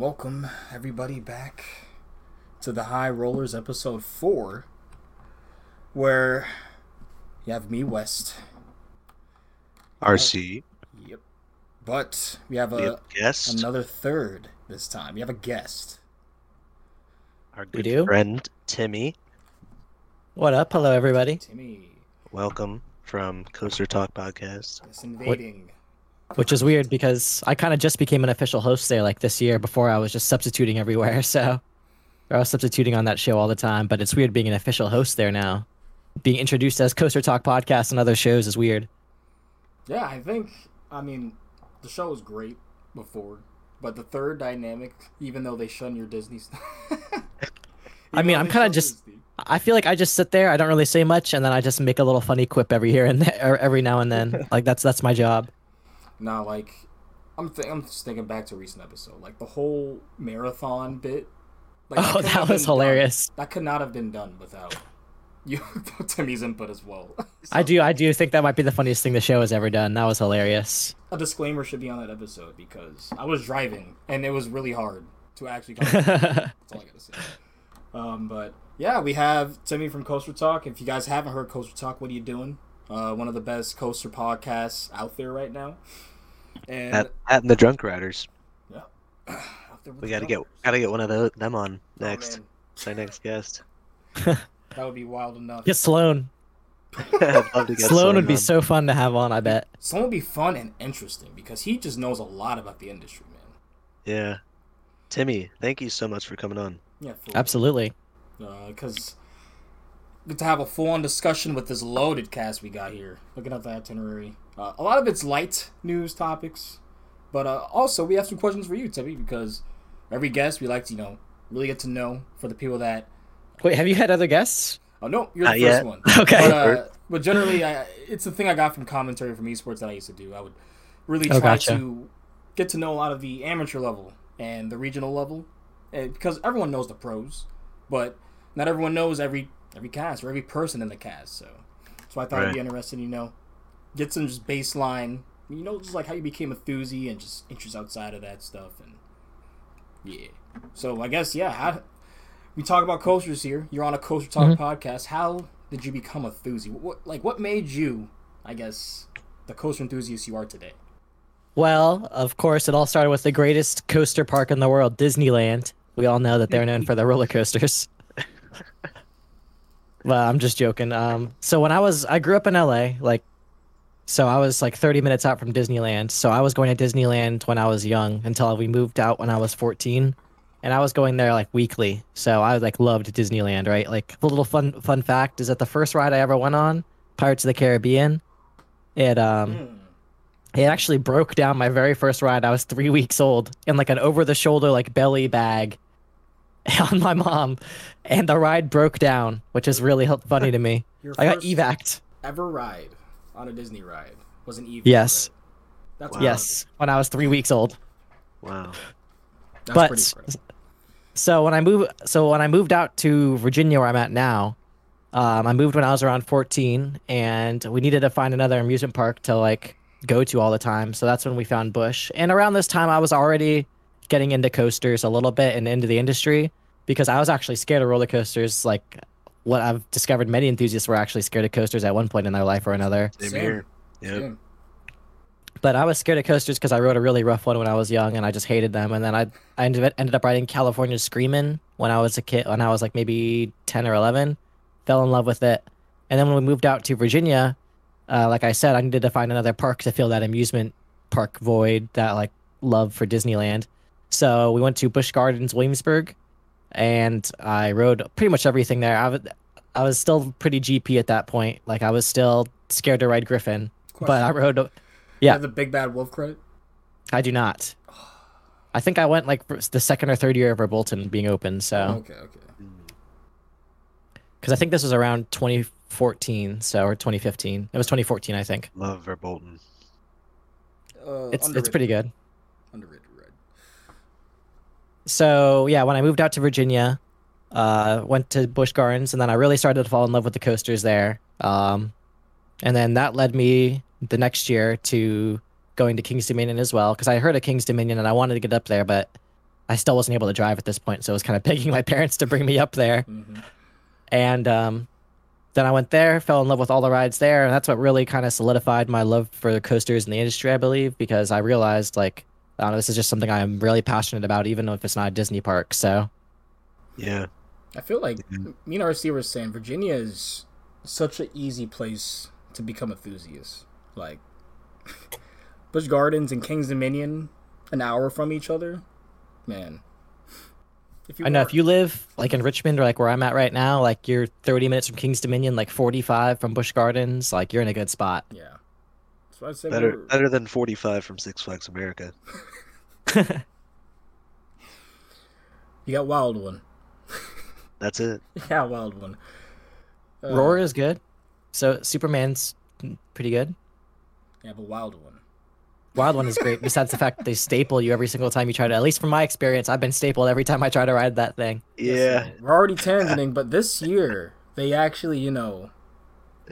Welcome, everybody, back to the High Rollers episode 4, where you have me, West. RC. Yep. But we have We a, have guest, another third this time. We have a guest. our We good do? friend Timmy. What up? Hello, everybody. Timmy Welcome from Coaster Talk Podcast. is invading. Which is weird because I kind of just became an official host there like this year. Before I was just substituting everywhere, so I was substituting on that show all the time. But it's weird being an official host there now. Being introduced as Coaster Talk podcast and other shows is weird. Yeah, I think, I mean, the show was great before, but the third dynamic, even though they shun your Disney stuff. I mean, I'm kinda just- I feel like I just sit there, I don't really say much, and then I just make a little funny quip every here and there, every now and then. like that's that's my job. Now, like, I'm th- I'm just thinking back to a recent episode, like the whole marathon bit. Like, Oh, could that was been done- hilarious. That could not have been done without you, Timmy's input as well. I do I do think that might be the funniest thing the show has ever done. That was hilarious. A disclaimer should be on that episode because I was driving and it was really hard to actually. That's all I gotta say. Um, but yeah, we have Timmy from Coaster Talk. If you guys haven't heard Coaster Talk, what are you doing? Uh, one of the best coaster podcasts out there right now. And At, at the Drunk Riders. yeah, out there with We gotta get numbers. gotta get one of those, them on Oh, next. man, It's our next guest. that would be wild enough. Get Sloan. I'd love to get Sloan would be on. so fun to have on. I bet. Someone would be fun and interesting because he just knows a lot about the industry, man. Yeah. Timmy, thank you so much for coming on. Yeah, for, Absolutely. Uh, because get to have a full-on discussion with this loaded cast we got here. Looking at the itinerary, uh, a lot of it's light news topics, but uh, also we have some questions for you, Timmy, because every guest we like to, you know, really get to know for the people that. Wait, have you had other guests? Oh no, you're the first yet. one. Okay. But, uh, but generally, I, it's the thing I got from commentary from esports that I used to do. I would really Oh, try gotcha. to get to know a lot of the amateur level and the regional level, and because everyone knows the pros, but not everyone knows every every cast or every person in the cast. So, so I thought it'd be Right. interesting, you know, get some just baseline, you know, just like how you became a Thuzy and just interest outside of that stuff, and yeah. So I guess yeah, how, we talk about coasters here. You're on a coaster talk podcast. How did you become a Thuzy? What like what made you, I guess, the coaster enthusiast you are today? Well, of course, it all started with the greatest coaster park in the world, Disneyland. We all know that they're known for their roller coasters. well, I'm just joking. Um, so when I was, I grew up in LA, like, so I was like 30 minutes out from Disneyland. So I was going to Disneyland when I was young until we moved out when I was 14, and I was going there like weekly. So I like loved Disneyland, right? Like the little fun fun fact is that the first ride I ever went on, Pirates of the Caribbean, it um. It actually broke down my very first ride. I was three weeks old in like an over the shoulder like belly bag on my mom, and the ride broke down, which is really funny to me. I got evac'd. ever ride on a Disney ride was an evac. Yes. ride. That's Wow. Yes, when I was three weeks old. Wow. That's but- pretty incredible. So when I moved, so when I moved out to Virginia, where I'm at now, um, I moved when I was around 14, and we needed to find another amusement park to like go to all the time. So that's when we found Busch. And around this time, I was already getting into coasters a little bit and into the industry because I was actually scared of roller coasters. Like what I've discovered, many enthusiasts were actually scared of coasters at one point in their life or another. Same, Same. here. Yep. Yeah. But I was scared of coasters because I rode a really rough one when I was young, and I just hated them. And then I I ended, ended up riding California Screamin' when I was a kid, when I was like maybe ten or eleven. Fell in love with it, and then when we moved out to Virginia, uh, like I said, I needed to find another park to fill that amusement park void, that like love for Disneyland. So we went to Busch Gardens, Williamsburg, and I rode pretty much everything there. I was, I was still pretty GP at that point. Like I was still scared to ride Griffon, but I rode. You Yeah. have the big bad wolf credit. I do not. I think I went like the second or third year of Verbolten being open, so Okay, okay. because I think this was around 2014, so or 2015. It was 2014, I think. Love Verbolten. Uh, It's it's pretty good. underrated. So yeah, when I moved out to Virginia, uh, went to Busch Gardens, and then I really started to fall in love with the coasters there. Um, and then that led me the next year to going to King's Dominion as well, because I heard of King's Dominion and I wanted to get up there, but I still wasn't able to drive at this point, so I was kind of begging my parents to bring me up there. hmm And um, then I went there, fell in love with all the rides there, and that's what really kind of solidified my love for the coasters in the industry, I believe, because I realized like, I this is just something I'm really passionate about, even if it's not a Disney park. So Yeah. I feel like Mhm. me and RC were saying Virginia is such an easy place to become enthusiasts. Like Busch Gardens and King's Dominion, an hour from each other. Man, if I know weren't- if you live like in Richmond or like where I'm at right now, like you're 30 minutes from King's Dominion, like 45 from Busch Gardens, like you're in a good spot. yeah. So I'd say Better we're- better than 45 from Six Flags America. you got Wild One. That's it. Yeah, Wild One. Uh, Roar is good. So Superman's pretty good. Yeah, but Wild One. Wild One is great. Besides the fact that they staple you every single time you try to. At least from my experience, I've been stapled every time I try to ride that thing. Yeah. So, we're already tangenting, but this year they actually, you know,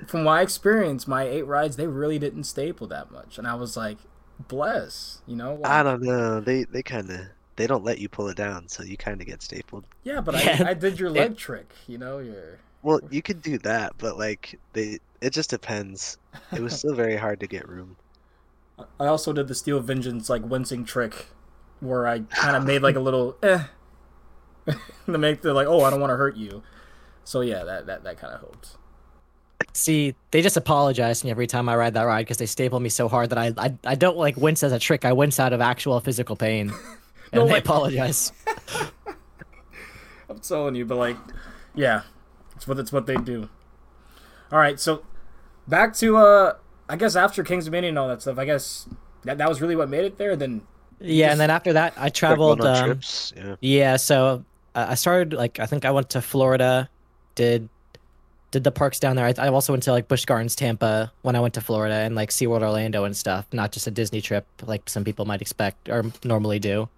from my experience, my eight rides they really didn't staple that much, and I was like, bless, you know. I don't know. They they kind of they don't let you pull it down, so you kind of get stapled. Yeah, but Yeah. I, I did your leg trick, you know. Your Well, you could do that, but like they it just depends. It was still very hard to get room. I also did the Steel Vengeance like wincing trick, where I kind of made like a little eh, to make the like, oh, I don't want to hurt you. So yeah, that that that kind of helped. See, they just apologize to me every time I ride that ride because they staple me so hard that I, I I don't like wince as a trick. I wince out of actual physical pain, and No, they like- apologize. I'm telling you, but like, yeah, it's what it's what they do. All right, so back to uh, I guess after King's Dominion and all that stuff, I guess that that was really what made it there. Then Yeah, Just- and then after that, I traveled. going on Um, trips. Yeah. yeah, so uh, I started like I think I went to Florida, did did the parks down there. I, I also went to like Busch Gardens, Tampa when I went to Florida, and like SeaWorld Orlando and stuff. Not just a Disney trip like some people might expect or normally do.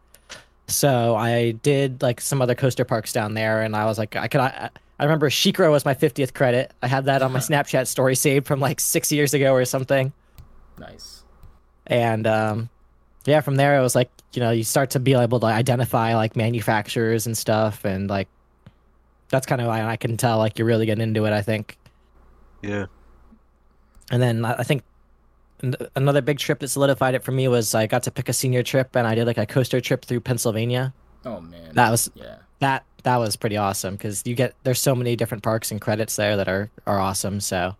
So I did like some other coaster parks down there, and I was like, I could. I, I remember SheiKra was my 50th credit. I had that on my Snapchat story saved from like six years ago or something. nice. And um, yeah, from there it was like you know you start to be able to identify like manufacturers and stuff, and like that's kind of why I can tell like you're really getting into it. I think. Yeah. And then I I think another big trip that solidified it for me was I got to pick a senior trip, and I did like a coaster trip through Pennsylvania. Oh man, That was yeah. that that was pretty awesome because you get there's so many different parks and credits there that are are awesome. So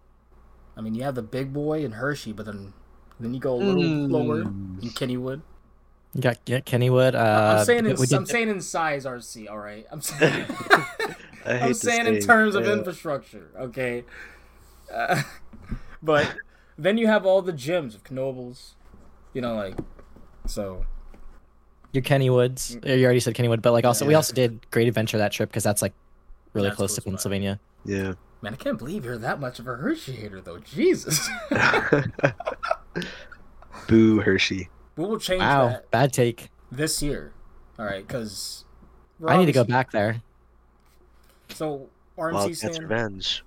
I mean, you have the Big Boy and Hershey, but then then you go a little lower Mm. in Kennywood. you got, you got Kennywood. Uh, I'm saying in did- I'm saying in size, RC. All right, I'm saying. I hate I'm to saying in say, terms of infrastructure, okay. Uh, but then you have all the gyms of Knoebels, you know, like so. Your Kenny Woods. You already said Kennywood, but like also we also did Great Adventure that trip because that's like really That's close to close by. Pennsylvania. Yeah. Man, I can't believe you're that much of a Hershey hater, though. Jesus. Boo Hershey. we will change Wow, that bad take. this year. All right, because I need to go back there. So RMC Wildcats stand. Revenge.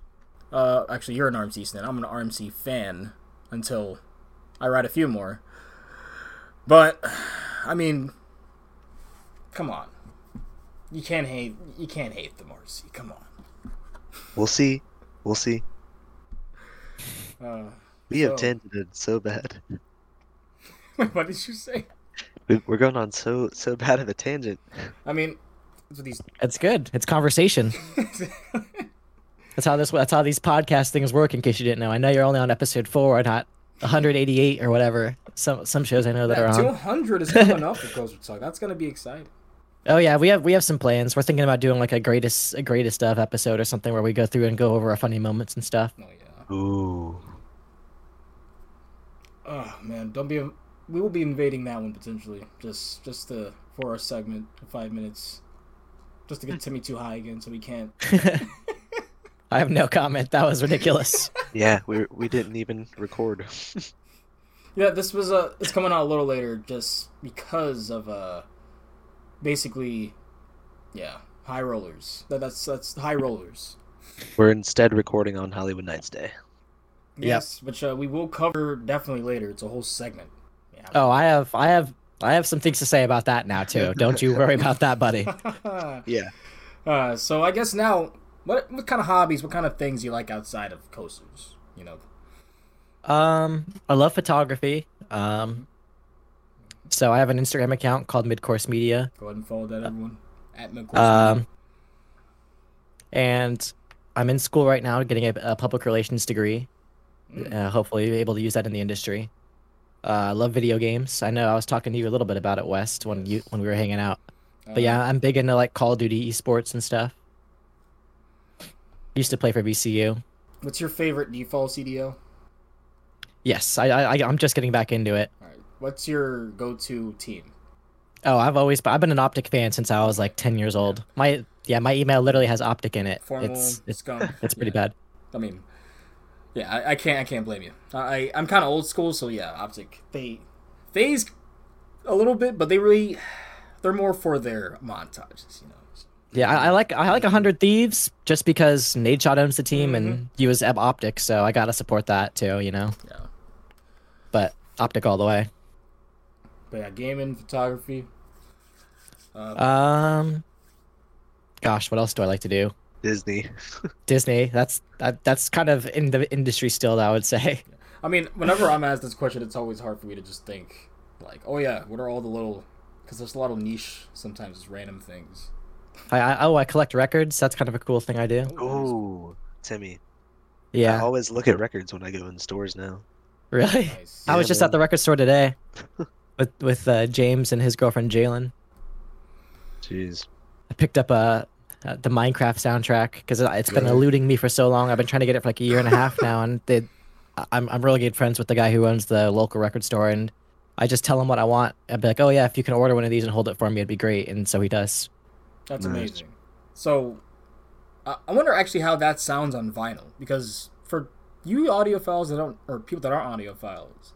Uh, actually, you're an RMC stand. I'm an RMC fan until I ride a few more. But I mean, come on. You can't hate. You can't hate the RC. Come on. We'll see. We'll see. Uh, We have So- tangented so bad. what did you say? We- We're going on so so bad of a tangent. I mean, so these. It's good. It's conversation. That's how this. That's how these podcast things work. In case you didn't know, I know you're only on episode four, not 188 or whatever. Some some shows I know that are That on. 200 is coming up for Coaster Talk. That's gonna be exciting. Oh yeah, we have we have some plans. We're thinking about doing like a greatest a greatest of episode or something where we go through and go over our funny moments and stuff. Oh yeah. Ooh. Oh man, don't be. We will be invading that one potentially, just just the for our segment five minutes, just to get Timmy too high again, so we can't. I have no comment. That was ridiculous. Yeah, we we didn't even record. Yeah, this was a. It's coming out a little later, just because of uh, basically, yeah, high rollers. That, that's that's high rollers. We're instead recording on Holiwood Nights Day. Yep. Yes, which uh, we will cover definitely later. It's a whole segment. Yeah. Oh, I have I have I have some things to say about that now too. Don't you worry about that, buddy. Yeah. uh, so I guess now, what what kind of hobbies, what kind of things you like outside of coasters? You know, Um, I love photography. Um, so I have an Instagram account called Midcourse Media. go ahead and follow that everyone at Midcourse. Um, and I'm in school right now, getting a, a public relations degree. Uh, hopefully, able to use that in the industry. Uh, I love video games. I know I was talking to you a little bit about it, West, when you when we were hanging out. But yeah, I'm big into like Call of Duty esports and stuff. Used to play for VCU. what's your favorite default CDO? Yes, I, I I'm just getting back into it. All right, what's your go-to team? Oh, I've always I've been an Optic fan since I was like 10 years old. My yeah, my email literally has Optic in it. Formal, It's it's scum. it's pretty Yeah. bad. I mean, yeah, I, I can't I can't blame you. I I'm kind of old school, so yeah, optic they phase a little bit, but they really they're more for their montages, you know. So, Yeah, I, I like I like 100 Thieves just because Nadeshot owns the team and he was Eb Optic, so I got to support that too, you know. yeah, But Optic all the way. but yeah, gaming, photography. Uh, Um gosh, what else do I like to do? Disney. Disney. That's that, that's kind of in the industry still, I would say. I mean, whenever I'm asked this question, it's always hard for me to just think like, oh yeah, what are all the little? Because there's a lot of niche, sometimes it's random things. I, I oh, I collect records. That's kind of a cool thing I do. Oh, Timmy. Yeah. I always look at records when I go in stores now. Really? nice. I was Yeah, just at the record store today with with uh, James and his girlfriend Jalen. Jeez. I picked up uh, uh, the Minecraft soundtrack because it's been Good. eluding me for so long. I've been trying to get it for like a year and a half now, and they, I'm I'm really good friends with the guy who owns the local record store, and I just tell him what I want. I'd be like, oh yeah, if you can order one of these and hold it for me, it'd be great, and so he does. That's Nice. amazing. So, I I wonder actually how that sounds on vinyl because for you audiophiles that don't, or people that aren't audiophiles,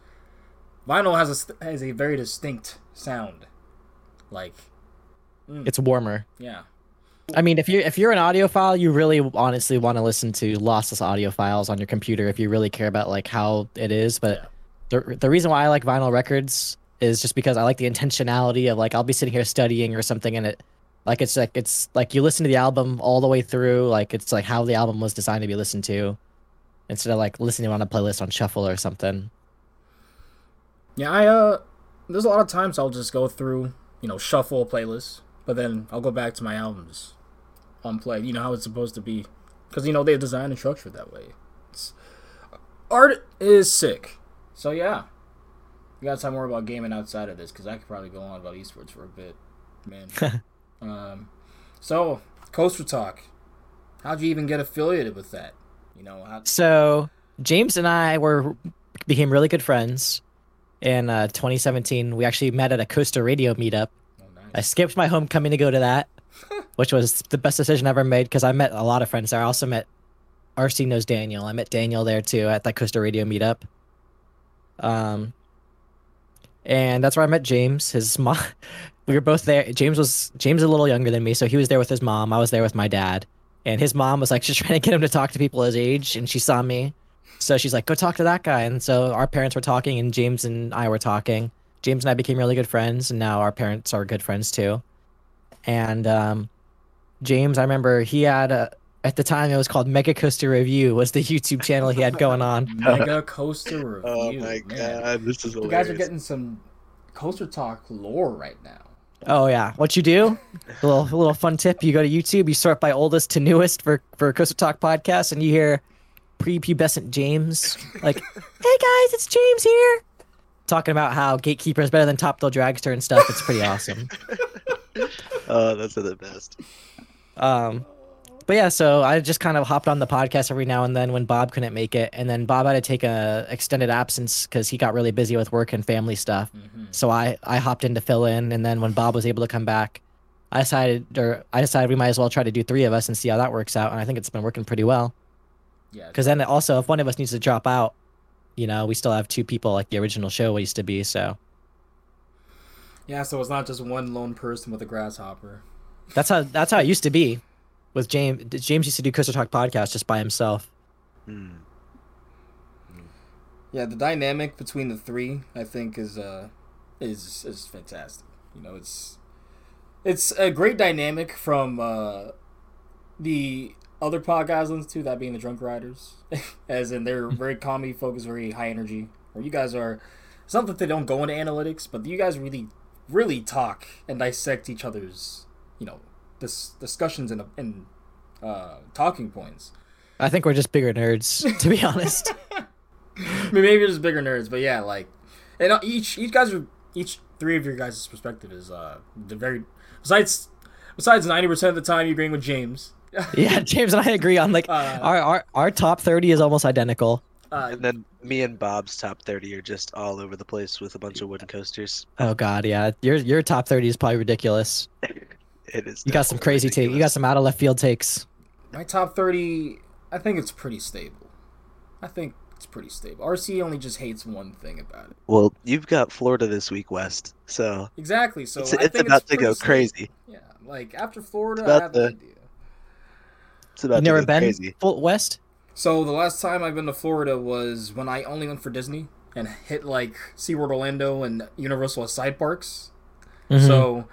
vinyl has a has a very distinct sound. Like, It's warmer. yeah, I mean, if you if you're an audiophile, you really honestly want to listen to lossless audio files on your computer if you really care about like how it is. But the the reason why I like vinyl records is just because I like the intentionality of like I'll be sitting here studying or something and it like it's like it's like you listen to the album all the way through like it's like how the album was designed to be listened to instead of like listening on a playlist on shuffle or something. yeah. I uh, there's a lot of times I'll just go through, you know, shuffle a playlist, but then I'll go back to my albums on play. You know how it's supposed to be, because you know they designed and structured that way. It's, art is sick. So yeah, we gotta talk more about gaming outside of this because I could probably go on about esports for a bit, man. um, so coaster talk. How'd you even get affiliated with that? You know, how, So James and I were became really good friends in uh, 2017. We actually met at a Coaster Radio meetup. oh, I skipped my homecoming to go to that, which was the best decision I ever made because I met a lot of friends there. I also met RC knows Daniel. I met Daniel there too at that Coaster Radio meetup. Um, and that's where I met James. His mom, we were both there. James was James a little younger than me, so he was there with his mom. I was there with my dad, and his mom was like just trying to get him to talk to people his age, and she saw me, so she's like, "Go talk to that guy." And so our parents were talking, and James and I were talking. James and I became really good friends, and now our parents are good friends too. And um, James, I remember he had a, at the time it was called Mega Coaster Review was the YouTube channel he had going on. Mega coaster review. Oh my man. god, this is You guys are getting some coaster talk lore right now. Oh yeah, what you do? A little a little fun tip: you go to YouTube, you sort by oldest to newest for for Coaster Talk podcast, and you hear prepubescent James like, "Hey guys, it's James here," talking about how Gatekeeper is better than Top Thrill Dragster and stuff. It's pretty awesome. Oh, those are the best. Um, but yeah, so I just kind of hopped on the podcast every now and then when Bob couldn't make it, and then Bob had to take a extended absence because he got really busy with work and family stuff. So I I hopped in to fill in, and then when Bob was able to come back, I decided or I decided we might as well try to do three of us and see how that works out, and I think it's been working pretty well. Yeah, Because then also if one of us needs to drop out, you know, we still have two people like the original show used to be. So yeah. So it's not just one lone person with a grasshopper. That's how that's how it used to be. With James, James used to do Coaster Talk podcast just by himself. Hmm. Yeah, the dynamic between the three, I think, is uh is is fantastic. You know, it's it's a great dynamic from uh, the other podcasts I listen to, that being the Drunk Riders, as in they're very comedy focused, very high energy. Where you guys are, it's not that they don't go into analytics, but you guys really, really talk and dissect each other's, you know, dis- discussions and and uh, talking points. I think we're just bigger nerds, to be honest. I mean, maybe you're just bigger nerds, but yeah, like, and uh, each each guys are each three of your guys' perspective is uh the very besides besides ninety percent of the time you agreeing with James. yeah, James and I agree on like Uh, our, our our top thirty is almost identical. Uh, And then me and Bob's top 30 are just all over the place with a bunch of wooden coasters. Oh god, yeah. Your your top thirty is probably ridiculous. It is. You got some definitely crazy take. You got some out of left field takes. my top thirty, I think it's pretty stable. I think it's pretty stable. RC only just hates one thing about it. Well, you've got Florida this week, West. So Exactly. So it's, I it's think about it's to go stable. crazy. Yeah, like after Florida, about I have no to- idea. It's about You've to never go been crazy. full west? So the last time I've been to Florida was when I only went for Disney and hit like SeaWorld Orlando and Universal as side parks. Mm-hmm. So,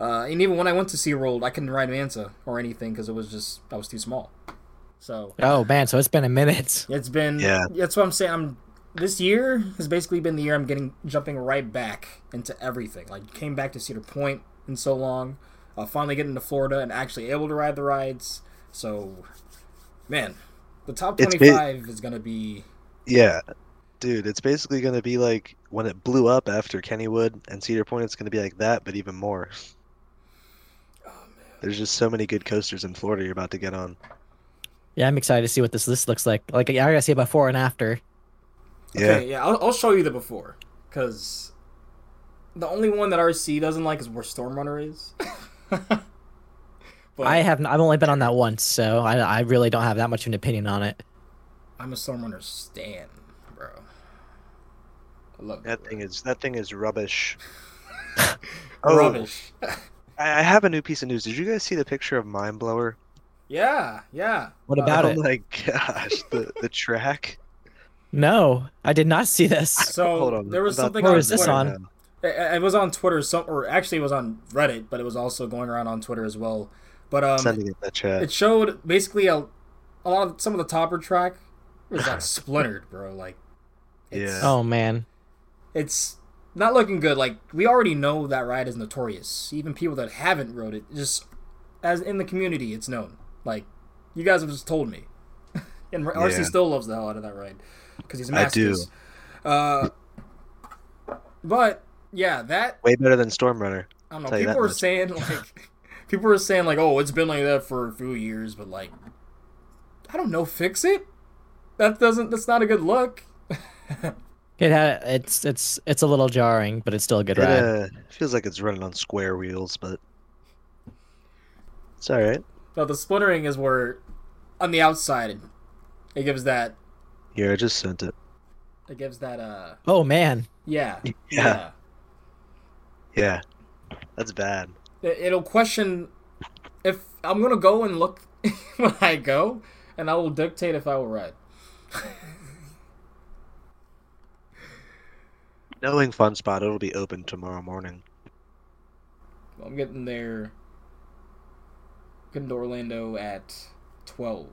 uh, and even when I went to SeaWorld, I couldn't ride Manta or anything because it was just I was too small. So Oh man, so it's been a minute. it's been Yeah. That's what I'm saying. I'm this year has basically been the year I'm getting jumping right back into everything. Like came back to Cedar Point in so long, uh, finally getting to Florida and actually able to ride the rides. So, man, the top It's ba- 25 is gonna be Yeah. Dude, it's basically going to be like when it blew up after Kennywood and Cedar Point, it's going to be like that, but even more. There's just so many good coasters in Florida you're about to get on. Yeah, I'm excited to see what this list looks like. Like I gotta see a before and after. Yeah. Okay, yeah, I'll, I'll show you the before, because the only one that RC doesn't like is where Storm Runner is. but I have I've only been on that once, so I I really don't have that much of an opinion on it. I'm a Storm Runner stan, bro. I love That bro. thing is that thing is rubbish. Oh, rubbish. I I have a new piece of news. Did you guys see the picture of Mind Blower? yeah, yeah. What about oh it? my gosh, the the track. No, I did not see this. So Hold on. there was I'm about something Where on is this on? It, it was on Twitter, some or actually it was on Reddit, but it was also going around on Twitter as well. But um, Sending it in chat. it showed basically a, a lot of some of the topper track was like splintered, bro. Like, it's, Yeah. Oh man. it's not looking good. Like we already know that ride is notorious. Even people that haven't rode it, just as in the community, it's known. Like you guys have just told me, and RC Yeah. still loves the hell out of that ride because he's a I do. masters. Uh, but yeah, that Way better than Storm Runner. I don't know. Tell you People that were much. saying like, people were saying like, oh, it's been like that for a few years, but like, I don't know, fix it. That doesn't. That's not a good look. It had it's it's it's a little jarring, but it's still a good It ride. uh, feels like it's running on square wheels, but it's all right. No, the splintering is where, on the outside, it gives that. Yeah, I just sent it. It gives that. Uh, Oh man. yeah, Yeah, yeah, that's bad. It, it'll question if I'm gonna go and look when I go, and I will dictate if I will ride. Knowing Fun Spot, it'll be open tomorrow morning. I'm getting there. Getting to Orlando at 12.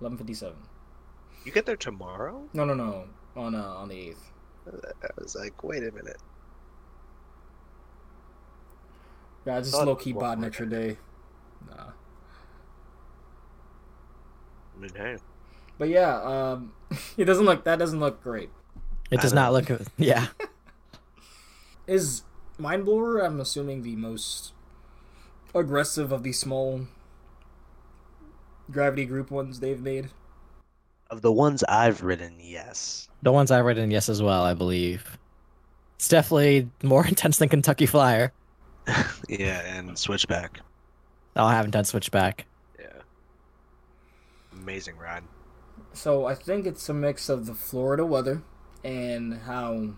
11:57. You get there tomorrow? No, no, no. On uh, on the 8th. I was like, wait a minute. Yeah, I just low key bought an extra day. Nah. I mean, hey, But yeah, um, it doesn't look that doesn't look great. It does not look yeah. Is Mindblower? I'm assuming the most aggressive of the small gravity group ones they've made. of the ones I've ridden, yes. The ones I've in yes as well, I believe. It's definitely more intense than Kentucky Flyer. yeah, and Switchback. Oh, I haven't done Switchback. Yeah. Amazing ride. So I think it's a mix of the Florida weather and how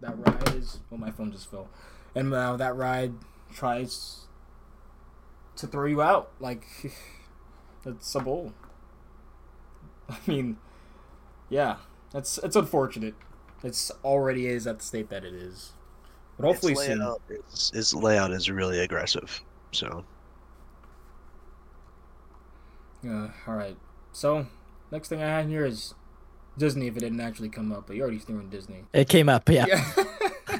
that ride is. Well, my phone just fell, and how that ride tries to throw you out. Like it's a bowl. I mean, yeah, that's it's unfortunate. It's already is at the state that it is. but hopefully its soon. layout is, its layout is really aggressive. So Yeah. All right. So next thing I have here is Disney. If it didn't actually come up, but you already threw in Disney. It came up, yeah. Yeah.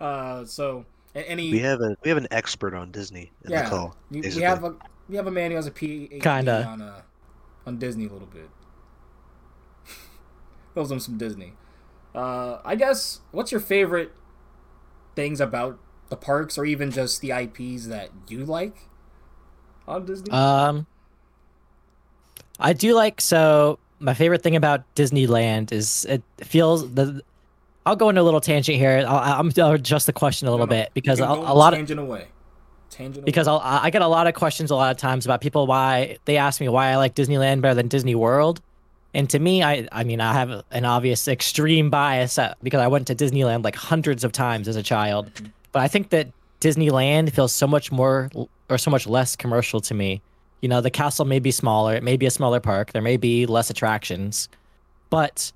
uh. So any. we have a we have an expert on Disney in yeah. the call. we, we have a we have a man who has a PhD Kinda. on uh, on Disney a little bit. Knows him some Disney. Uh, I guess what's your favorite things about the parks, or even just the IPs that you like on Disney? Um, I do like so. My favorite thing about Disneyland is it feels the. I'll go into a little tangent here. I'll, I'm I'll adjust the question a little No, no, bit because a, a lot of tangent away. Tangent because. I'll, I get a lot of questions a lot of times about people why they ask me why I like Disneyland better than Disney World, and to me, I I mean I have an obvious extreme bias because I went to Disneyland like hundreds of times as a child, Mhm. but I think that Disneyland feels so much more or so much less commercial to me. You know, the castle may be smaller, it may be a smaller park, there may be less attractions, but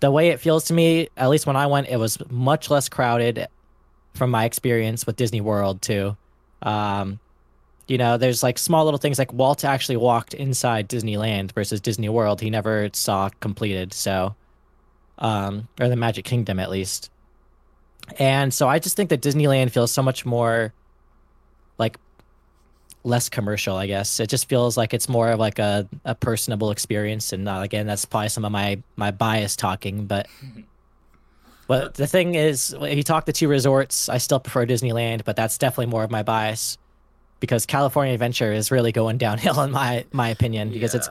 the way it feels to me, at least when I went, it was much less crowded from my experience with Disney World too. Um, you know, there's like small little things like Walt actually walked inside Disneyland versus Disney World. He never saw completed, so um, or the Magic Kingdom at least. And so I just think that Disneyland feels so much more less commercial, I guess. It just feels like it's more of like a, a personable experience. And again, that's probably some of my, my bias talking, but but the thing is, if you talk to two resorts, I still prefer Disneyland, but that's definitely more of my bias because California Adventure is really going downhill in my my opinion because it's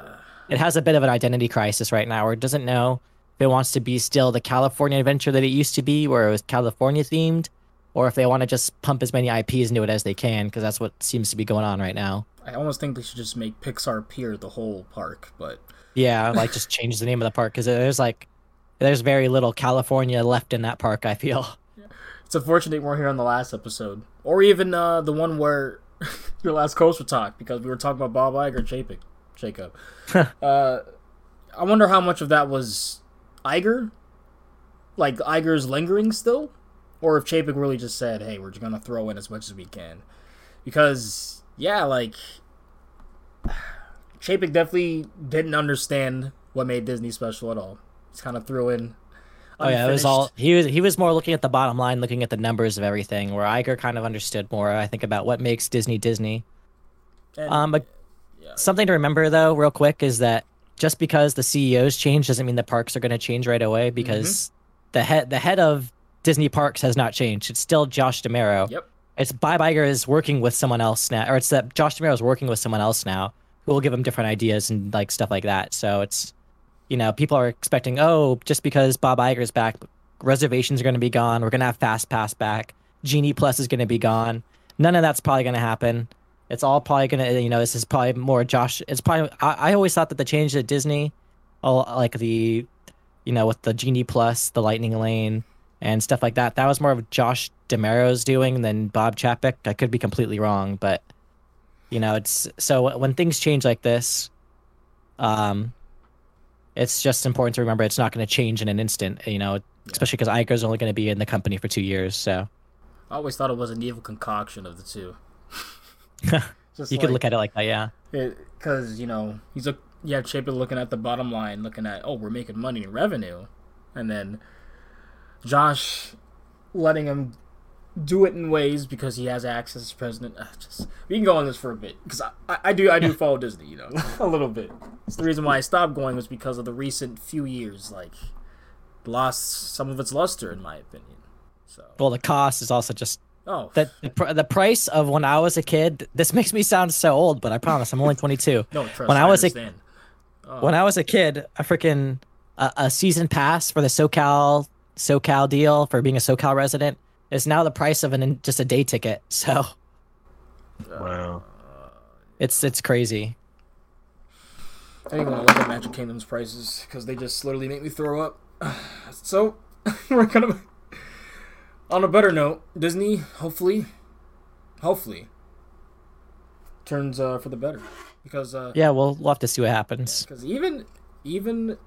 it has a bit of an identity crisis right now where it doesn't know if it wants to be still the California Adventure that it used to be, where it was California themed, or if they want to just pump as many IPs into it as they can because that's what seems to be going on right now. I almost think they should just make Pixar Pier the whole park, but Yeah, like just change the name of the park because there's like there's very little California left in that park. I feel. it's unfortunate we weren't here on the last episode, or even uh, the one where your last coaster talk because we were talking about Bob Iger, Chapek, Jacob. uh, I wonder how much of that was Iger, like Iger's lingering still, or if Chapek really just said, "Hey, we're just gonna throw in as much as we can," because yeah, like Chapek definitely didn't understand what made Disney special at all. Just kind of threw in. Oh yeah, it was all he was. He was more looking at the bottom line, looking at the numbers of everything. Where Iger kind of understood more. I think about what makes Disney Disney. and- Um, but yeah. something to remember though, real quick, is that just because the CEOs change doesn't mean the parks are going to change right away. Because the head the head of Disney Parks has not changed. It's still Josh D'Amaro. Yep. It's Bob Iger is working with someone else now, or it's that Josh D'Amaro is working with someone else now who will give him different ideas and like stuff like that. So it's, you know, people are expecting, oh, just because Bob Iger is back, reservations are going to be gone. We're going to have Fast Pass back. Genie Plus is going to be gone. None of that's probably going to happen. It's all probably going to, you know, this is probably more Josh. It's probably, I, I always thought that the change at Disney, all, like the, you know, with the Genie Plus, the Lightning Lane, and stuff like that, that was more of Josh D'Amaro's doing than Bob Chapek. I could be completely wrong, but you know, it's so when things change like this, um, it's just important to remember it's not going to change in an instant. You know, especially because Iger's only going to be in the company for two years. So I always thought it was an evil concoction of the two. You could look at it like that, yeah. because you know he's a you have Chapek looking at the bottom line, looking at oh we're making money and revenue, and then Josh letting him do it in ways because he has access as president. Uh, just we can go on this for a bit because I, I, I do I do follow Disney, you know, a little bit. It's the reason why I stopped going was because of the recent few years, like lost some of its luster in my opinion. So Well, the cost is also just oh that the, pr- the price of when I was a kid. This makes me sound so old, but I promise I'm only 22. no trust. when I was a- Oh, when I was a kid, a freaking a, a season pass for the SoCal SoCal deal for being a SoCal resident is now the price of an just a day ticket. So Wow. it's it's crazy. I don't even want to look at Magic Kingdom's prices because they just literally make me throw up. So we're gonna. On a better note, Disney hopefully, hopefully, turns uh, for the better because uh, Yeah, we'll we'll have to see what happens. because even even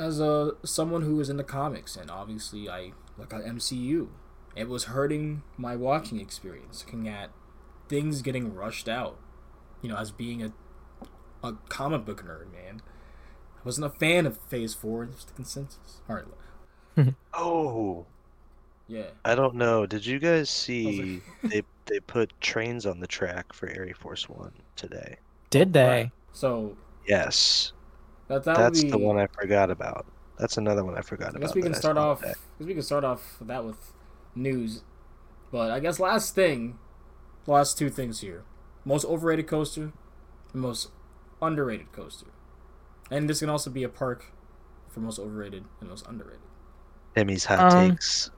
as a someone who is the comics and obviously I like a MCU it was hurting my watching experience. Looking at things getting rushed out, you know, as being a a comic book nerd, man. I wasn't a fan of Phase Four. There's the consensus. All right, Oh, yeah. I don't know. Did you guys see like- they they put trains on the track for Air Force One today? Did they? So Yes, that that that's would be, the one I forgot about. That's another one I forgot I about. guess we can start saw off. today. Guess we can start off that with news, but I guess last thing, last two things here: most overrated coaster, and most underrated coaster, and this can also be a park for most overrated and most underrated. Timmy's hot Um, takes.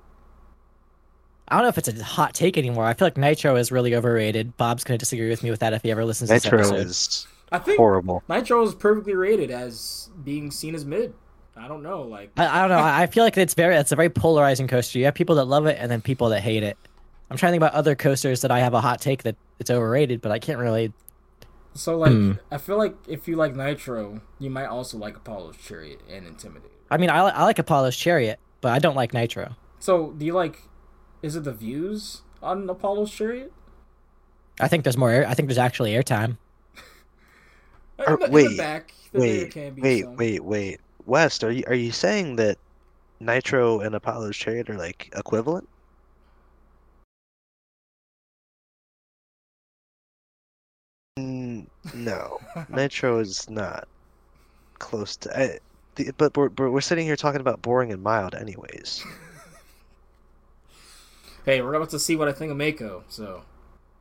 I don't know if it's a hot take anymore. I feel like Nitro is really overrated. Bob's gonna disagree with me with that if he ever listens to this episode. is I think horrible. Nitro is perfectly rated as being seen as mid. I don't know, like I, I don't know. I I feel like it's very it's a very polarizing coaster. You have people that love it and then people that hate it. I'm trying to think about other coasters that I have a hot take that it's overrated, but I can't really. so. Like Hmm. I feel like if you like Nitro, you might also like Apollo's Chariot and Intimidator. I mean, I, I like Apollo's Chariot, but I don't like Nitro. So do you like? Is it the views on Apollo's Chariot? I think there's more. Air, I think there's actually airtime. In the, in wait, the back, there- there Wait, can be wait, some. wait, wait. West, are you are you saying that Nitro and Apollo's Chariot are like equivalent? No, Nitro is not close to. I, the, but we're, but we're sitting here talking about boring and mild, anyways. Hey, we're about to see what I think of Mako. So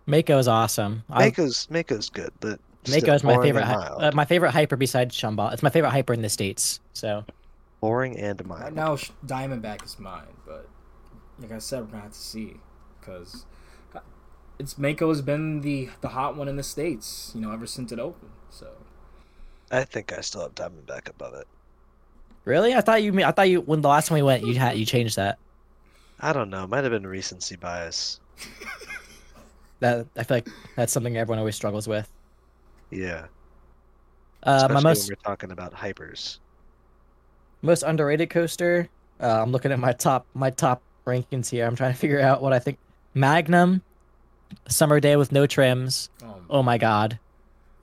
Mako is awesome. I, Mako's Mako's good, but still Mako is my favorite. and. Uh, my favorite hyper besides Shumba. It's my favorite hyper in the states. So boring and right mild. now, Sh- Diamondback is mine, but like I said, we're gonna have to see because it's Mako has been the the hot one in the states. You know, ever since it opened. So I think I still have Diamondback above it. really, I thought you. I thought you when the last time we went, you had you changed that. I don't know. Might have been recency bias. That I feel like that's something everyone always struggles with. Yeah. Uh, Especially my most when we're talking about hypers. most underrated coaster. Uh, I'm looking at my top my top rankings here. I'm trying to figure out what I think. Magnum, summer day with no trims. um, Oh my god,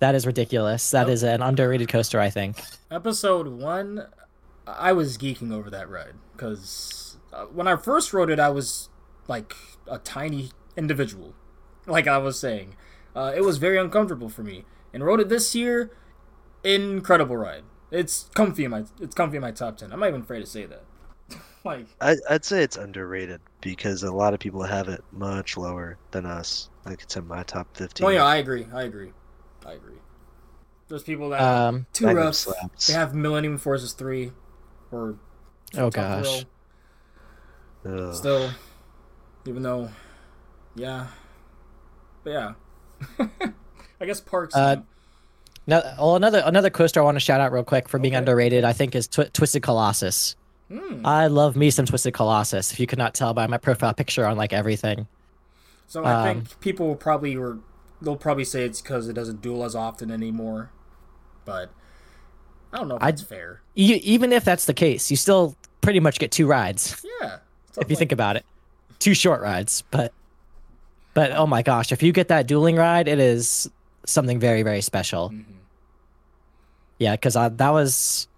that is ridiculous. That Oh. is an underrated coaster. I think. episode one, I was geeking over that ride because uh, when I first rode it, I was like a tiny individual, like I was saying. Uh, it was very uncomfortable for me, and rode it this year. Incredible ride. It's comfy in my it's comfy in my top ten. I'm not even afraid to say that. like I, I'd say it's underrated because a lot of people have it much lower than us. Like it's in my top 15. oh yeah, I agree. I agree. I agree. There's people that Um. too rough. slaps. They have Millennium Forces three, or Oh gosh. Still even though yeah but yeah i guess parks Uh, now. No, well, another another coaster I want to shout out real quick for being Okay. underrated. I think is Twi- Twisted Colossus. Hmm. I love me some Twisted Colossus. If you could not tell by my profile picture on like everything. so i um, think people will probably or they'll probably say it's because it doesn't duel as often anymore but i don't know if that's fair E- even if that's the case, you still pretty much get two rides yeah if you think about it. Two short rides, but but oh my gosh, if you get that dueling ride, it is something very very special. hmm Yeah, because that was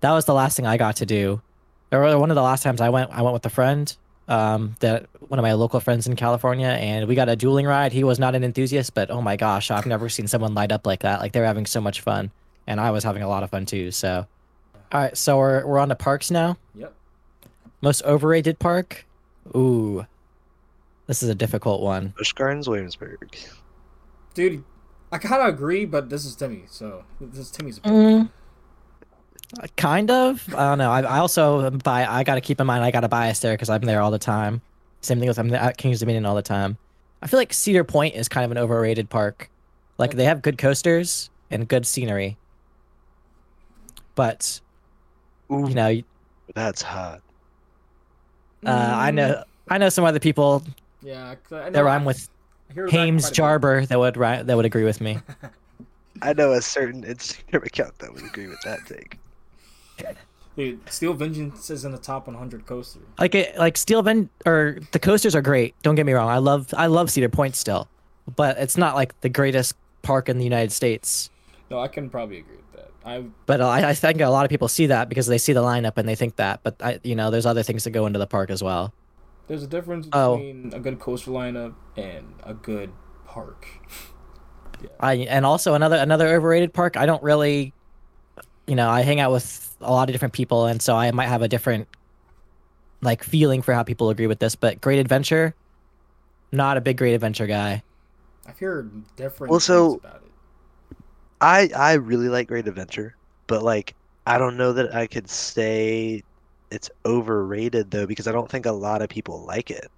that was the last thing I got to do, or one of the last times I went. I went with a friend, um, that one of my local friends in California, and we got a dueling ride. He was not an enthusiast, but oh my gosh, I've never seen someone light up like that. Like they were having so much fun, and I was having a lot of fun too. So, all right, so we're we're on to parks now. yep Most overrated park. Ooh, this is a difficult one. Busch Gardens, Williamsburg. dude i kind of agree but this is timmy so this is timmy's opinion. Mm, kind of. I don't know. I, I also buy. I got to keep in mind. I got a bias there because I'm there all the time. Same thing with I'm at Kings Dominion all the time. I feel like Cedar Point is kind of an overrated park. Like they have good coasters and good scenery, but Ooh, you know, uh, that's hot. I know, I know some other people Yeah, I know that rhyme I- with I hear that Hames quite a bit. Jarber that would ri- that would agree with me. I know a certain Instagram account that would agree with that take. Dude, Steel Vengeance is in the top 100 coaster. Like it, like Steel Ven or the coasters are great. Don't get me wrong. I love I love Cedar Point still, but it's not like the greatest park in the United States. No, I can probably agree with that. I But I, I think a lot of people see that because they see the lineup and they think that. But I, you know, there's other things that go into the park as well. There's a difference Oh. between a good coaster lineup and a good park. I and also another another overrated park. I don't really, you know, I hang out with a lot of different people, and so I might have a different like feeling for how people agree with this. But Great Adventure, not a big Great Adventure guy. I've heard different Well, so- things about it. I I really like Great Adventure, but like I don't know that I could say it's overrated though because I don't think a lot of people like it.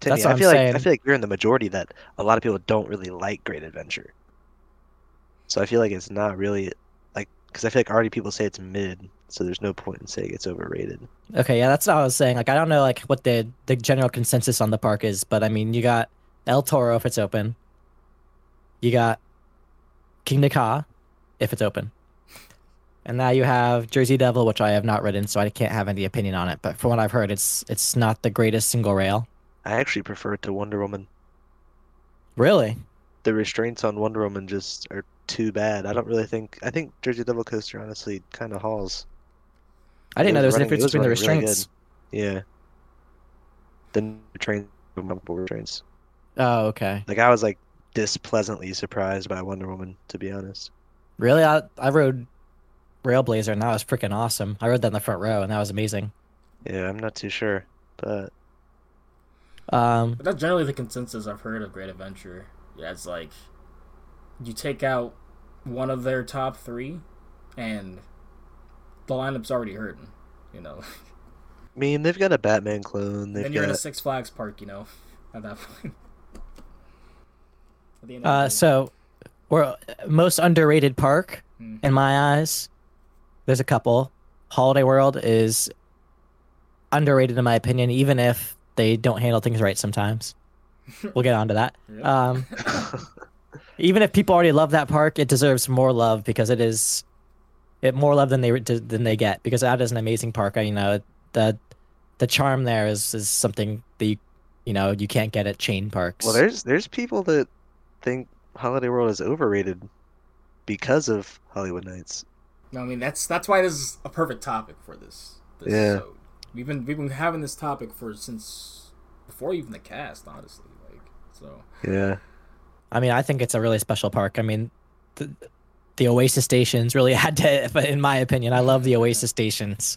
Timmy, That's what I I'm feel like I feel like you're in the majority that a lot of people don't really like Great Adventure. So I feel like it's not really like because I feel like already people say it's mid, so there's no point in saying it's overrated. Okay, yeah, that's what I was saying. Like, I don't know like what the the general consensus on the park is, but I mean, you got El Toro if it's open. You got Kingda Ka if it's open. And now you have Jersey Devil, which I have not ridden, so I can't have any opinion on it. But from what I've heard, it's it's not the greatest single rail. I actually prefer it to Wonder Woman. Really? The restraints on Wonder Woman just are too bad. I don't really think I think Jersey Devil Coaster honestly kind of hauls. I didn't know there was was a difference between the running really restraints. Yeah. The train multiple restraints. Oh, okay. Like I was like displeasantly surprised by Wonder Woman, to be honest. Really? I I rode Railblazer and that was freaking awesome. I rode that in the front row and that was amazing. Yeah, I'm not too sure, but Um, But that's generally the consensus I've heard of Great Adventure. Yeah, it's like you take out one of their top three, and the lineup's already hurting. You know, I mean they've got a Batman clone. They've then you're in a Six Flags park. You know, at that point. At the end of uh, day. so we're most underrated park Hmm. in my eyes. There's a couple. Holiday World is underrated in my opinion, even if they don't handle things right sometimes. We'll get on to that. Yep. Um, even if people already love that park, it deserves more love because it is it more love than they than they get because that is an amazing park. I, you know the the charm there is is something that you, you know you can't get at chain parks. well, there's there's people that think Holiday World is overrated because of Holiwood Nights. No, I mean that's that's why this is a perfect topic for this. this Yeah. episode. We've been we've been having this topic for since before even the cast, honestly. Like so. Yeah. I mean, I think it's a really special park. I mean, the, the Oasis stations really had to, in my opinion, I love the Oasis stations.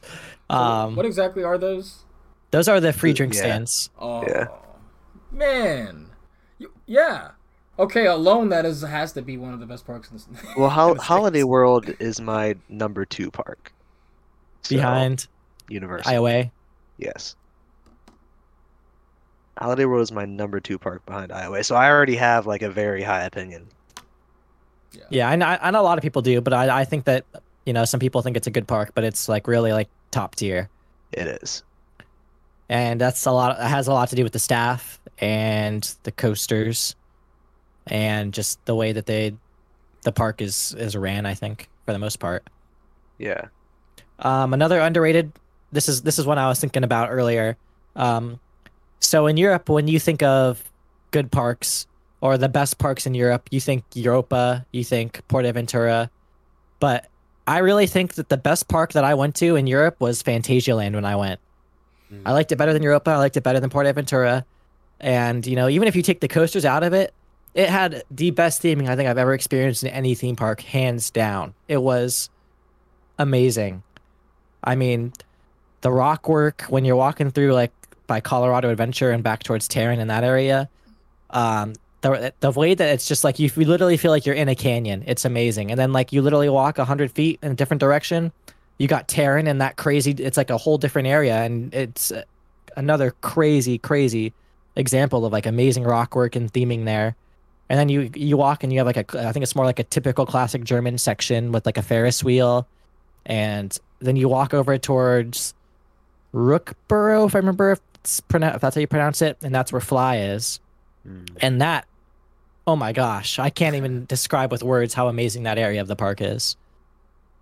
So Um, what exactly are those? those are the free drink Yeah. stands. Oh Yeah. man, you, yeah. Okay, alone that is has to be one of the best parks in the Well, in the Holiday States. World is my number two park. So, Behind Universal. Iowa. Yes. Holiday World is my number two park behind Iowa, so I already have like a very high opinion. Yeah, I know, I know a lot of people do, but I, I think that you know some people think it's a good park, but it's like really like top tier, It is. and that's a lot. It has a lot to do with the staff and the coasters, and just the way that they, the park is is ran. I think for the most part. Yeah. Um, another underrated. This is this is one I was thinking about earlier. Um, so in Europe, when you think of good parks or the best parks in Europe, you think Europa, you think Portaventura, but I really think that the best park that I went to in Europe was Fantasialand when I went. Mm. I liked it better than Europa. I liked it better than Portaventura, and you know, even if you take the coasters out of it, it had the best theming I think I've ever experienced in any theme park, hands down. It was amazing. I mean, the rock work when you're walking through like by Colorado Adventure and back towards Taron in that area, um, the the way that it's just like you literally feel like you're in a canyon. It's amazing. And then like you literally walk hundred feet in a different direction, you got Taron and that crazy. It's like a whole different area, and it's uh, another crazy, crazy example of like amazing rock work and theming there. And then you you walk and you have like a I think it's more like a typical classic German section with like a Ferris wheel, and then you walk over towards Rookburgh, if I remember if, it's pronoun- if that's how you pronounce it, and that's where Fly is. Mm. And that, oh my gosh, I can't even describe with words how amazing that area of the park is.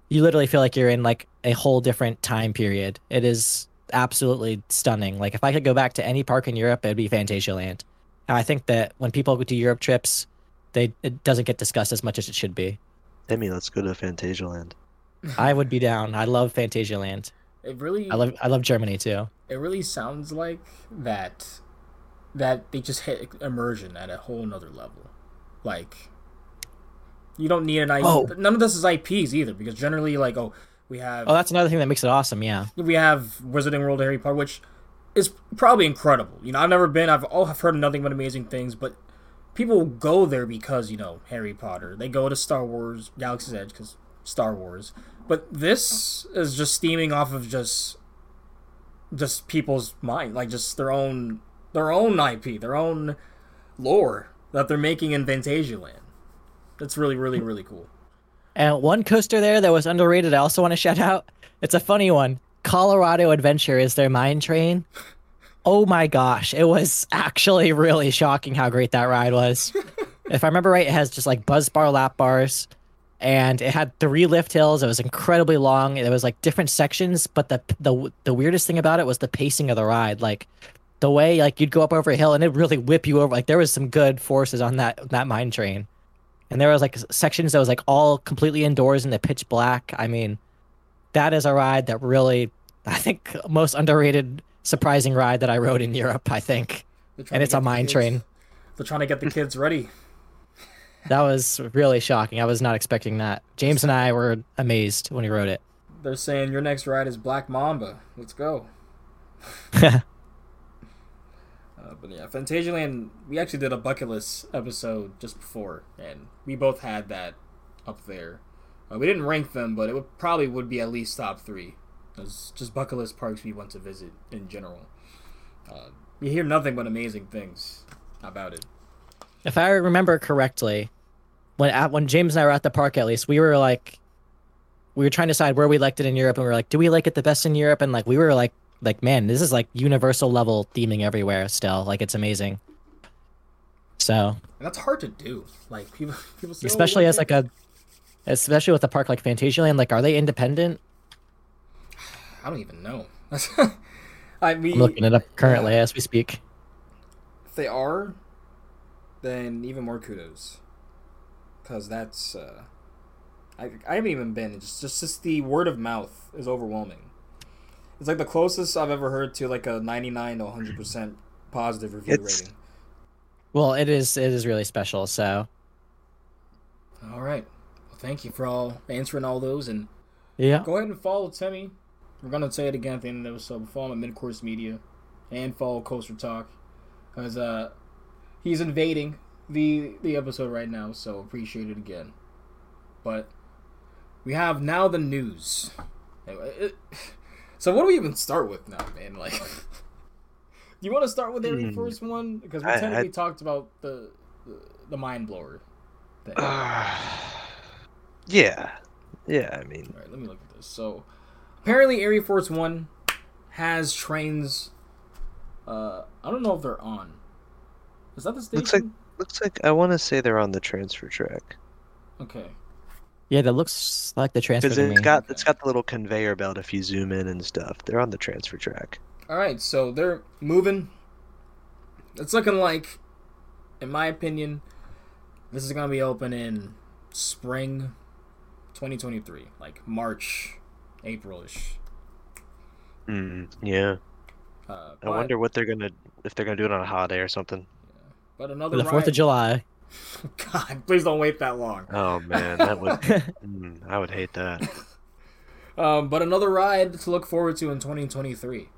you literally feel like you're in like a whole different time period. It is absolutely stunning. Like if I could go back to any park in Europe, it'd be Fantasia And I think that when people go to Europe trips, they it doesn't get discussed as much as it should be. Timmy, let's go to Fantasialand. I would be down. I love Fantasialand. It really, I love I love Germany too. it really sounds like that. That they just hit immersion at a whole nother level. Like, you don't need an IP. Oh. None of this is IPs either, because generally, like, oh, we have Oh, that's another thing that makes it awesome. Yeah. we have Wizarding World of Harry Potter, which is probably incredible. You know, I've never been. I've oh, all have heard nothing but amazing things, but people go there because you know Harry Potter. They go to Star Wars, Galaxy's Edge because Star Wars. But this is just steaming off of just just people's mind, like just their own their own IP, their own lore that they're making in Fantasialand. That's really, really, really cool. And one coaster there that was underrated, I also want to shout out. It's a funny one. Colorado Adventure is their mine train. Oh my gosh, it was actually really shocking how great that ride was. if I remember right, it has just like buzz bar lap bars, and it had three lift hills. It was incredibly long. It was like different sections, but the the the weirdest thing about it was the pacing of the ride. Like the way like you'd go up over a hill and it really whip you over. Like there was some good forces on that that mine train and there was like sections that was like all completely indoors in the pitch black. I mean, that is a ride that really, I think, most underrated, surprising ride that I rode in Europe. I think, and it's a mine kids- train. They're trying to get the kids ready. That was really shocking. I was not expecting that. James and I were amazed when he rode it. They're saying your next ride is Black Mamba. Let's go. Uh, but yeah, Fantasialand. We actually did a bucket list episode just before, and we both had that up there. Uh, we didn't rank them, but it would probably would be at least top three. It's just bucket list parks we want to visit in general. Uh, you hear nothing but amazing things about it. if I remember correctly, when at, when James and I were at the park, at least we were like, we were trying to decide where we liked it in Europe, and we were like, do we like it the best in Europe? And like we were like, like man, this is like universal level theming everywhere. Still, like it's amazing. So And that's hard to do. Like people, people say, oh, especially what as like a, especially with a park like Fantasialand, like are they independent? I don't even know. I mean, I'm looking it up currently as we speak. If they are, then even more kudos. Because that's. Uh, I, I haven't even been. It's just just the word of mouth is overwhelming. It's like the closest I've ever heard to like a 99 to 100% positive review It's- rating. Well, it is it is really special. So All right. Well, thank you for all answering all those. And yeah, go ahead and follow Timmy. We're going to say it again at the end of the episode. Follow him at Midcourse Media. And follow Coaster Talk. Because uh, he's invading the, the episode right now. So appreciate it again. But we have now the news. Anyway, it- So what do we even start with now, man? Like, do you want to start with every Hmm. first one? Because we I- technically I- talked about the the, the mind blower. Thing. yeah, yeah. I mean, All right, let me look at this. So, apparently, Air Force One has trains. Uh, I don't know if they're on. Is that the station? Looks like- looks like I want to say they're on the transfer track Okay. yeah, that looks like the transfer because to me. it's got it's got the little conveyor belt if you zoom in and stuff. They're on the transfer track. All right, so they're moving. It's looking like, in my opinion, this is gonna be open in spring, 2023, like March, April-ish. Mm, yeah. Uh, I wonder what they're gonna if they're gonna do it on a holiday or something. Yeah. But another the Fourth of July. God, please don't wait that long. Oh man, that would mm, I would hate that. Um, but another ride to look forward to in 2023.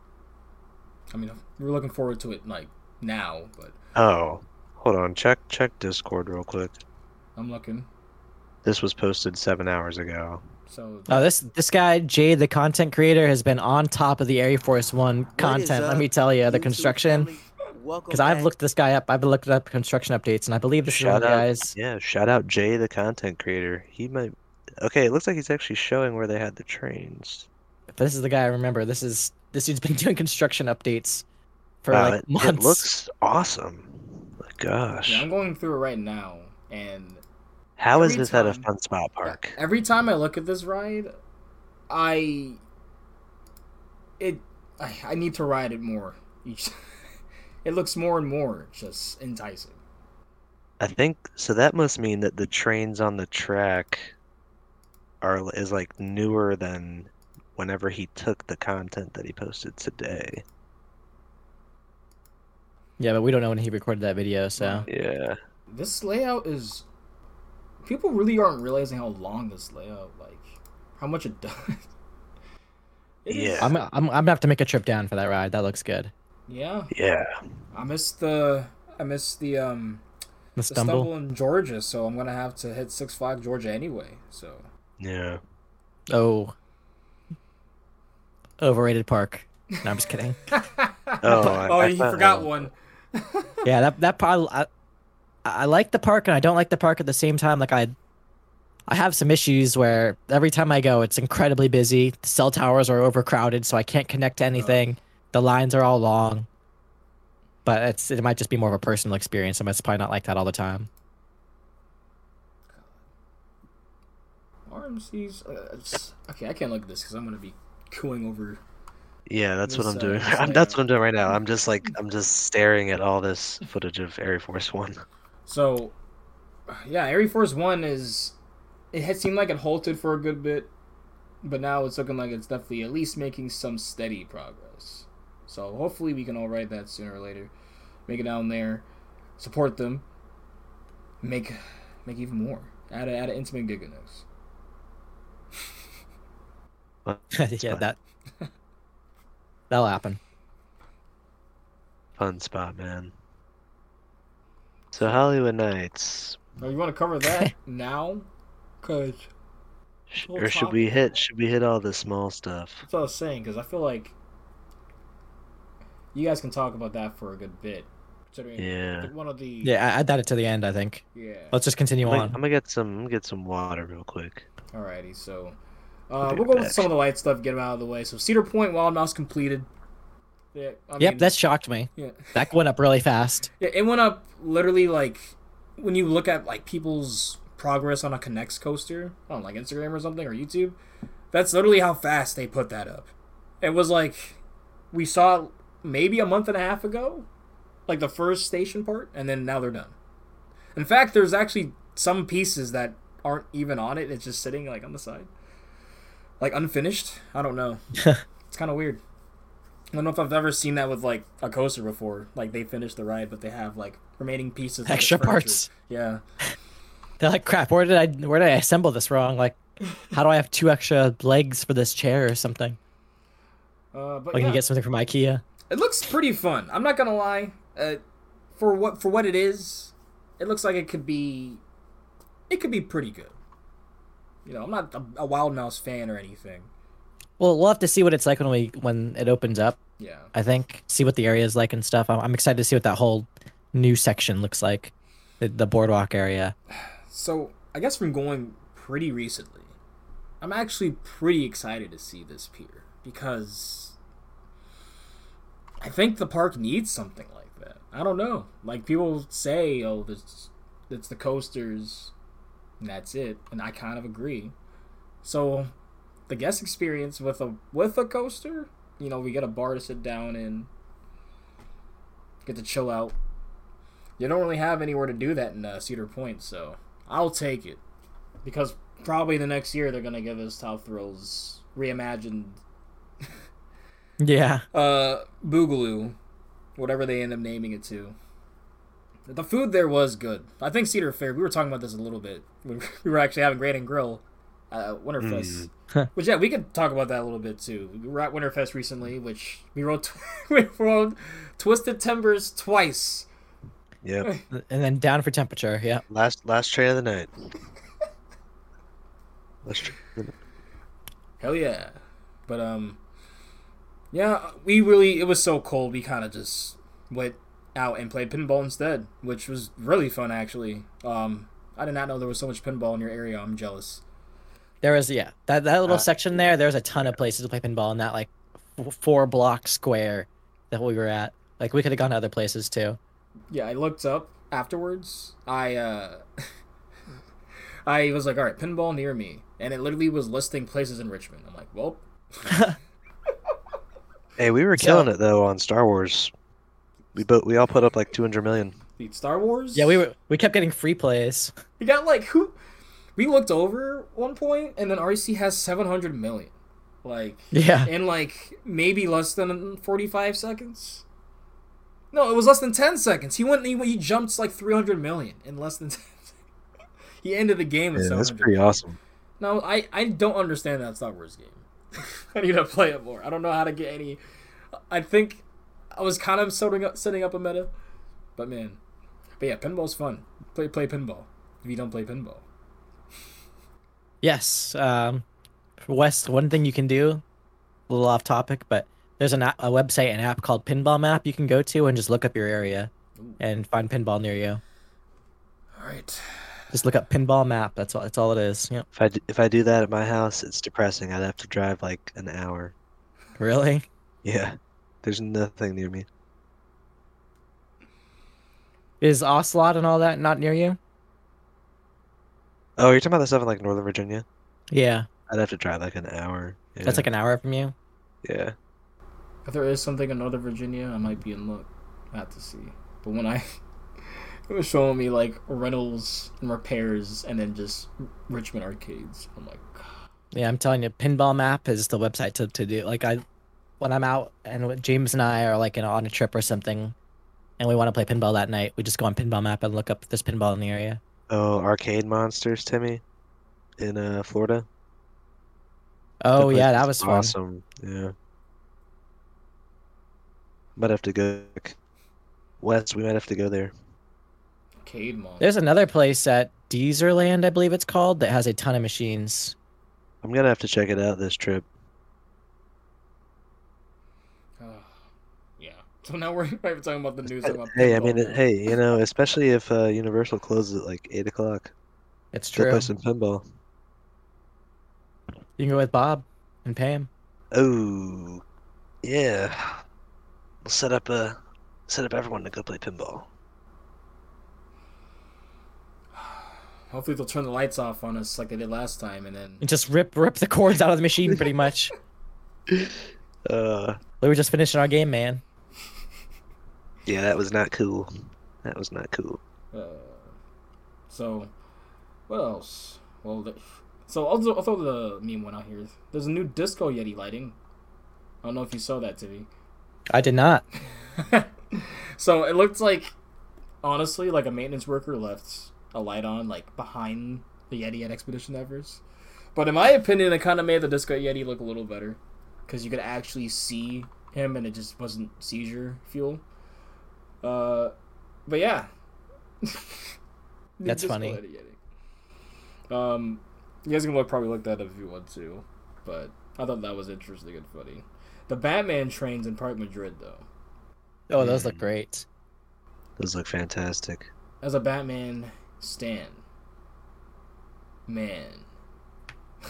I mean, we're looking forward to it like now, but Oh, hold on. Check check Discord real quick. I'm looking. This was posted seven hours ago. So Oh, this this guy Jade, the content creator, has been on top of the Air Force One content. Let me tell you, the construction. Because I've looked this guy up. I've been looking up construction updates, and I believe this is one Shout the out, guys. yeah. Shout out Jay, the content creator. He might. Okay, it looks like he's actually showing where they had the trains. This is the guy I remember. This is this dude's been doing construction updates for Wow, like it, months. it looks awesome. My gosh, yeah, I'm going through it right now, and how is every this at a fun spot park? every time I look at this ride, I it I, I need to ride it more each. it looks more and more just enticing. I think so. That must mean that the trains on the track are is like newer than whenever he took the content that he posted today. Yeah, but we don't know when he recorded that video, so Yeah. This layout is people really aren't realizing how long this layout like how much it does. It is- Yeah. I'm I'm I'm gonna have to make a trip down for that ride. That looks good. yeah. Yeah. I missed the I missed the um The the stumble. stumble. in Georgia, so I'm gonna have to hit Six Flags Georgia anyway. So Yeah. Oh. Overrated park. No, I'm just kidding. Oh, I- oh, I you forgot one. yeah, that that part I, I like the park and I don't like the park at the same time. Like I I have some issues where every time I go it's incredibly busy. The cell towers are overcrowded so I can't connect to anything. The lines are all long. But it's it might just be more of a personal experience. and it's probably not like that all the time. RMC's. Uh, it's- okay, I can't look at this because I'm gonna be cooing over. Yeah, that's what I'm uh, doing. this I'm, that's what I'm doing right now. I'm just like I'm just staring at all this footage of Air Force One. So, yeah, Air Force One is. It had seemed like it halted for a good bit, but now it's looking like it's definitely at least making some steady progress. So hopefully we can all ride that sooner or later. Make it down there, support them, make make even more. Add a, add an Intamin giganose. yeah, that that'll happen. Fun spot, man. So Holiwood Nights, Oh, you want to cover that now? Cause Sh- or should we hit? Should we hit all the small stuff? that's what I was saying. Because I feel like you guys can talk about that for a good bit. Considering Yeah. one of the Yeah, I- add that to the end, I think. yeah. Let's just continue I'm gonna, on. I'm gonna get some. I'm gonna get some water real quick. Alrighty, so We'll uh, we'll right go with some of the light stuff, get them out of the way. So Cedar Point Wild Mouse completed. Yeah, I yep, mean, that shocked me. yeah. That went up really fast. yeah, it went up literally like when you look at like people's progress on a K'NEX coaster on like Instagram or something or YouTube. That's literally how fast they put that up. It was like we saw maybe a month and a half ago, like the first station part, and then now they're done. In fact, there's actually some pieces that aren't even on it. It's just sitting like on the side, like unfinished. I don't know. it's kind of weird. I don't know if I've ever seen that with like a coaster before. Like they finish the ride, but they have like remaining pieces, of Extra parts. Yeah, They're like, crap, where did I where did I assemble this wrong? Like, how do I have two extra legs for this chair or something? uh, but Like, yeah, you get something from IKEA. it looks pretty fun. I'm not gonna lie. Uh, for what for what it is, it looks like it could be, it could be pretty good. You know, I'm not a, a Wild Mouse fan or anything. Well, we'll have to see what it's like when we when it opens up. Yeah. I think see what the area is like and stuff. I'm, I'm excited to see what that whole new section looks like, the, the boardwalk area. So I guess from going pretty recently, I'm actually pretty excited to see this pier because I think the park needs something like that. I don't know. Like people say, oh, this it's the coasters, and that's it, and I kind of agree. So the guest experience with a with a coaster, you know, we get a bar to sit down in, get to chill out. You don't really have anywhere to do that in uh, Cedar Point, so I'll take it because probably the next year they're gonna give us Top Thrills reimagined Yeah, uh Boogaloo, whatever they end up naming it to. The food there was good. I think Cedar Fair. We were talking about this a little bit. when We were actually having Grand and Grill, uh, Winterfest. which yeah, we could talk about that a little bit too. We were at Winterfest recently, which we rode we rode Twisted Timbers twice. Yep. and then down for temperature. Yeah, last last train of the night. Last train of the night. Hell yeah. But um yeah, we really it was so cold we kind of just went out and played pinball instead, which was really fun actually. Um I did not know there was so much pinball in your area. I'm jealous. There was yeah that that little Uh, section there. There's a ton of places to play pinball in that like f- four block square that we were at. Like we could have gone to other places too. Yeah, I looked up afterwards. I uh I was like, all right, pinball near me, and it literally was listing places in Richmond. I'm like, well, Hey, we were So- killing it though on Star Wars. We both we all put up like 200 million. the Star Wars. Yeah, we were we kept getting free plays. We got like who? We looked over one point, and then RC has 700 million, like Yeah. in like maybe less than 45 seconds. No, it was less than 10 seconds. He went. He, he jumped like 300 million in less than 10 seconds. He ended the game with Yeah, that's 700 pretty awesome. No, I, I don't understand that Star Wars game. I need to play it more. I don't know how to get any. I think I was kind of setting up setting up a meta, but man, but yeah, pinball's fun. Play play pinball. If you don't play pinball, Yes. Um, West, one thing you can do, a little off topic, but there's an app, a website, an app called Pinball Map you can go to and just look up your area and find pinball near you. all right. Just look up Pinball Map. That's all. That's all it is. Yep. If I d- if I do that at my house, it's depressing. I'd have to drive like an hour. Really? Yeah. There's nothing near me. Is Ocelot and all that not near you? Oh, you're talking about the stuff in like Northern Virginia? Yeah. I'd have to drive like an hour. Yeah. That's like an hour from you. yeah. If there is something in Northern Virginia, I might be in luck. I have to see. But when I it was showing me like rentals and repairs, and then just Richmond arcades, I'm like, Yeah, I'm telling you, Pinball Map is the website to, to do. Like I, when I'm out and James and I are like in, on a trip or something, and we want to play pinball that night, we just go on Pinball Map and look up this pinball in the area. Oh, arcade monsters, Timmy, in uh Florida. Oh place yeah, that was fun. awesome. Yeah. Might have to go. West, we might have to go there. arcade mall. There's another place at Dezerland, I believe it's called, that has a ton of machines. I'm gonna have to check it out this trip. Uh, yeah. So now we're, we're talking about the news. About Hey, I mean, it, hey, you know, especially if uh, Universal closes at like eight o'clock, It's go true. play some pinball. You can go with Bob and Pam. Oh, yeah. We'll set up a set up everyone to go play pinball. Hopefully they'll turn the lights off on us like they did last time, and then And just rip rip the cords out of the machine pretty much. Uh, we were just finishing our game, man. Yeah, that was not cool. That was not cool. uh, so what else? Well, the, so I'll, I'll throw the meme one out here. There's a new disco Yeti lighting. I don't know if you saw that, Timmy. I did not. so it looked like, honestly, like a maintenance worker left a light on like behind the Yeti at Expedition Everest. But in my opinion, it kind of made the Disco Yeti look a little better because you could actually see him, and it just wasn't seizure fuel. Uh, but yeah, That's funny. Yeti Yeti. Um, you guys can look probably look that up if you want to, but I thought that was interesting and funny. The Batman trains in Park Madrid though. Oh, those look Mm. great. Those look fantastic. as a Batman stan. Man.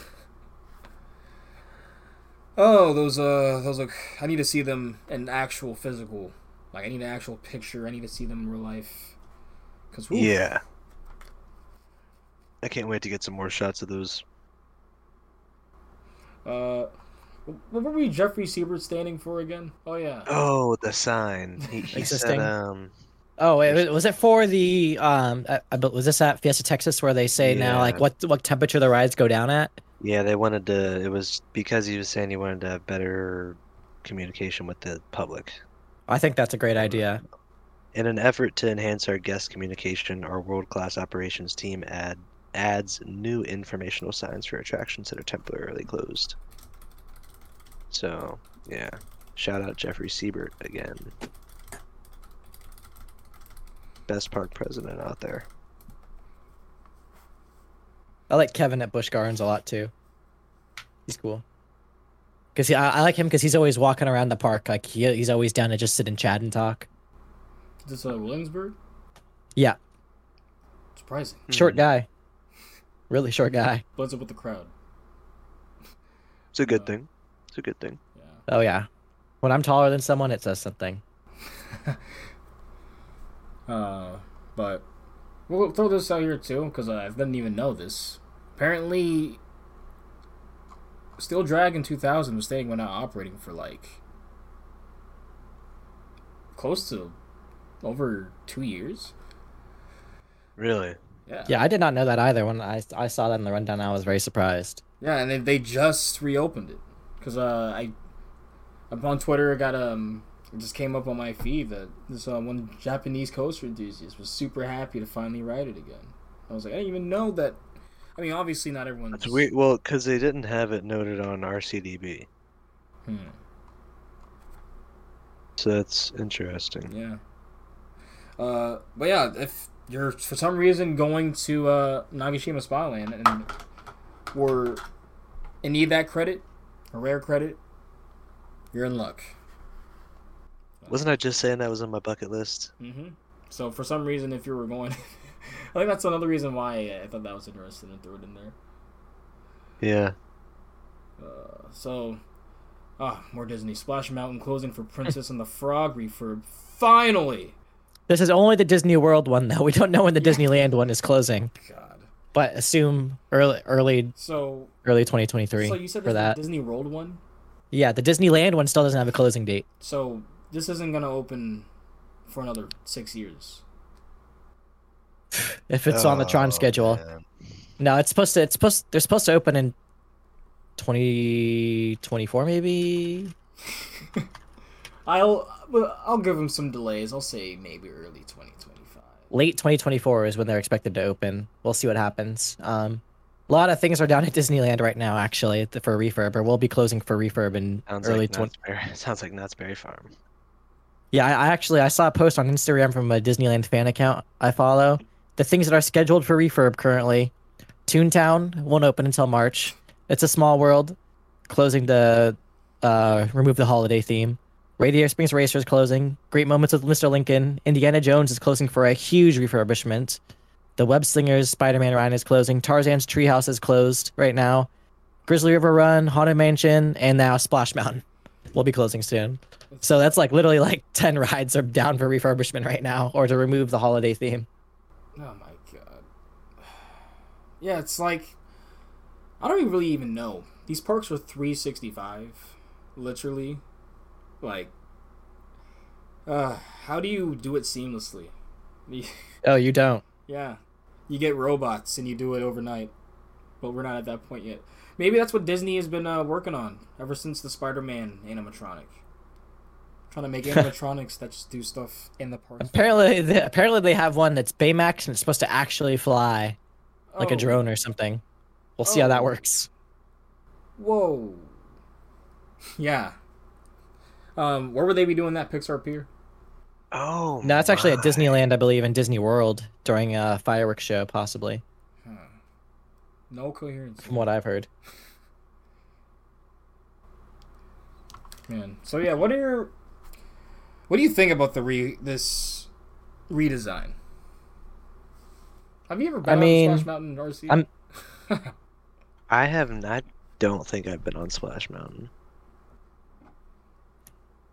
oh, those uh those look I need to see them in actual physical. Like I need an actual picture. I need to see them in real life. Cuz Yeah. I can't wait to get some more shots of those. Uh what were we Jeffrey Siebert standing for again? Oh yeah. Oh, the sign. He, he said, um, Oh, wait, was- was it for the um? I, I, was this at Fiesta Texas where they say now like what what temperature the rides go down at? yeah, they wanted to. It was because he was saying he wanted to have better communication with the public. I think that's a great uh, idea. In an effort to enhance our guest communication, our world-class operations team add adds new informational signs for attractions that are temporarily closed. So, yeah. Shout out Jeffrey Siebert again. Best park president out there. I like Kevin at Busch Gardens a lot too. He's cool. Cause he, I, I like him because he's always walking around the park. Like he, he's always down to just sit and chat and talk. Is this uh, Williamsburg? Yeah, Surprising. short guy, really short guy. Blends up with the crowd. It's a good Uh, thing. It's a good thing. Yeah. Oh yeah, when I'm taller than someone, it says something. Uh, but We'll throw this out here too, because I didn't even know this. Apparently, Steel Dragon 2000 was staying when not operating for like close to over two years. Really? Yeah. Yeah, I did not know that either. When I, I saw that in the rundown, I was very surprised. Yeah, and they, they just reopened it because uh, I up on Twitter I got um it just came up on my feed that this uh, one Japanese coaster enthusiast was super happy to finally ride it again. I was like, I didn't even know that. I mean, obviously not everyone's. That's weird. Well, because they didn't have it noted on RCDB, Hmm, so that's interesting. yeah. Uh, but yeah, if you're for some reason going to uh, Nagashima Spa Land and were and need that credit, a rare credit, you're in luck. Wasn't I just saying that was on my bucket list? Mm-hmm. So for some reason, if you were going, I think that's another reason why I thought that was interesting and threw it in there. Yeah. Uh, so, ah, more Disney. Splash Mountain closing for Princess and the Frog refurb. Finally. This is only the Disney World one, though. We don't know when the Disneyland one is closing, God. but assume early, early, So, early 2023 so you said for this is that. the Disney World one. Yeah, the Disneyland one still doesn't have a closing date. So this isn't gonna open for another six years. If it's on the Tron Oh, schedule, man. no, it's supposed to. It's supposed. They're supposed to open in 2024, maybe. I'll I'll give them some delays. I'll say maybe early 2025. late 2024 is when they're expected to open. We'll see what happens. Um, a lot of things are down at Disneyland right now, actually, for refurb, or we'll be closing for refurb in Sounds early like 20. Berry. Sounds like Knott's Berry Farm. Yeah, I, I actually I saw a post on Instagram from a Disneyland fan account I follow. The things that are scheduled for refurb currently, Toontown won't open until March. It's a small world, closing to uh, remove the holiday theme. Radiator Springs Racer is closing. Great Moments with Mr. Lincoln. Indiana Jones is closing for a huge refurbishment. The Web Slingers Spider-Man Ride is closing. Tarzan's Treehouse is closed right now. Grizzly River Run, Haunted Mansion, and now Splash Mountain will be closing soon. So that's like literally like 10 rides are down for refurbishment right now or to remove the holiday theme. Oh my god. Yeah, it's like I don't even really even know. These parks are 365, literally. Like, uh, how do you do it seamlessly? Oh, you don't. yeah, you get robots and you do it overnight, but we're not at that point yet. Maybe that's what Disney has been uh, working on ever since the Spider-Man animatronic. Trying to make animatronics that just do stuff in the park. Apparently, they, apparently they have one that's Baymax and it's supposed to actually fly like a Oh, drone or something. We'll see how Oh. that works. Whoa. Yeah. Um, where would they be doing that Pixar Pier? Oh. No, it's actually at. Disneyland, I believe, and Disney World during a fireworks show, possibly, Huh. No coherence. from what I've heard. Man. So yeah, what are your what do you think about the re this redesign? Have you ever been I mean, on Splash Mountain RC? I'm- I have not. Don't think I've been on Splash Mountain.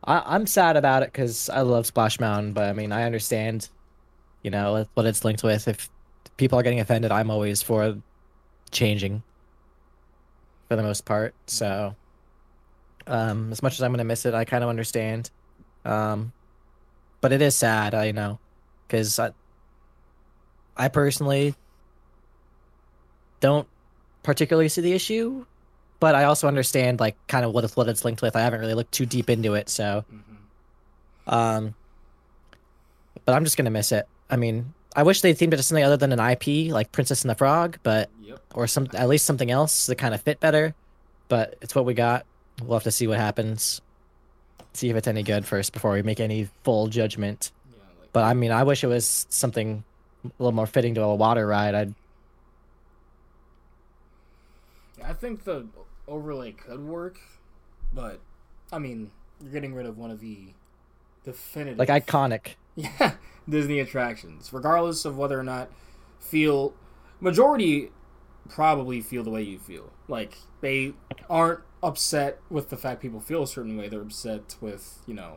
I, I'm sad about it because I love Splash Mountain, but I mean, I understand, you know, what it's linked with. If people are getting offended, I'm always for changing for the most part. So, um, as much as I'm gonna miss it, I kind of understand. Um, but it is sad, I know, because I, I personally don't particularly see the issue, but I also understand like kind of what it's, what it's linked with. I haven't really looked too deep into it, so Mhm. um, but I'm just gonna miss it. I mean, I wish they themed it to something other than an IP like Princess and the Frog, but Yep. or some at least something else that kind of fit better. But it's what we got. We'll have to see what happens. See if it's any good first before we make any full judgment. Yeah, like But I mean, I wish it was something a little more fitting to a water ride. I'd I think the overlay could work, but I mean, you're getting rid of one of the definitive like iconic. yeah, Disney attractions, regardless of whether or not feel majority probably feel the way you feel. Like they aren't upset with the fact people feel a certain way. They're upset with you know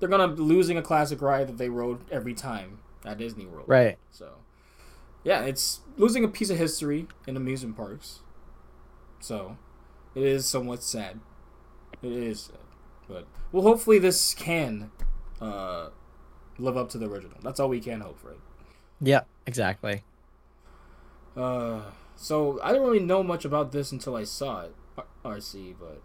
they're gonna be losing a classic ride that they rode every time at Disney World. Right. So yeah, it's losing a piece of history in amusement parks. So, it is somewhat sad. It is sad. But, well, hopefully this can uh, live up to the original. That's all we can hope, right? Yeah, exactly. Uh, so, I didn't really know much about this until I saw it, RC, but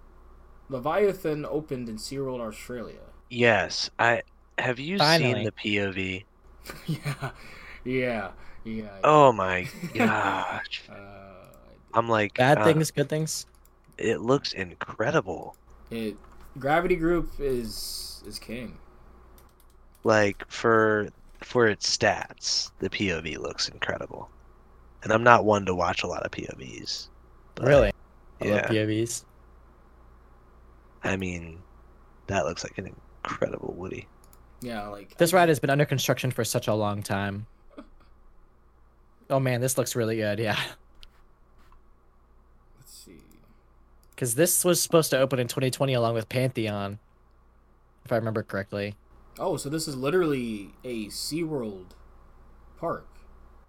Leviathan opened in SeaWorld Australia. Yes, I have you Finally. seen the POV? yeah, yeah, yeah. Oh my gosh. Uh, I'm like Bad uh, things, good things. It looks incredible. it Gravity Group is is king. Like for for its stats, the POV looks incredible. And I'm not one to watch a lot of POVs. but, Really? I love Yeah. POVs. I mean, that looks like an incredible Woody. Yeah, like This ride has been under construction for such a long time. Oh man, this looks really good. Yeah, Let's see. because this was supposed to open in 2020 along with Pantheon, if I remember correctly. Oh, so this is literally a SeaWorld park.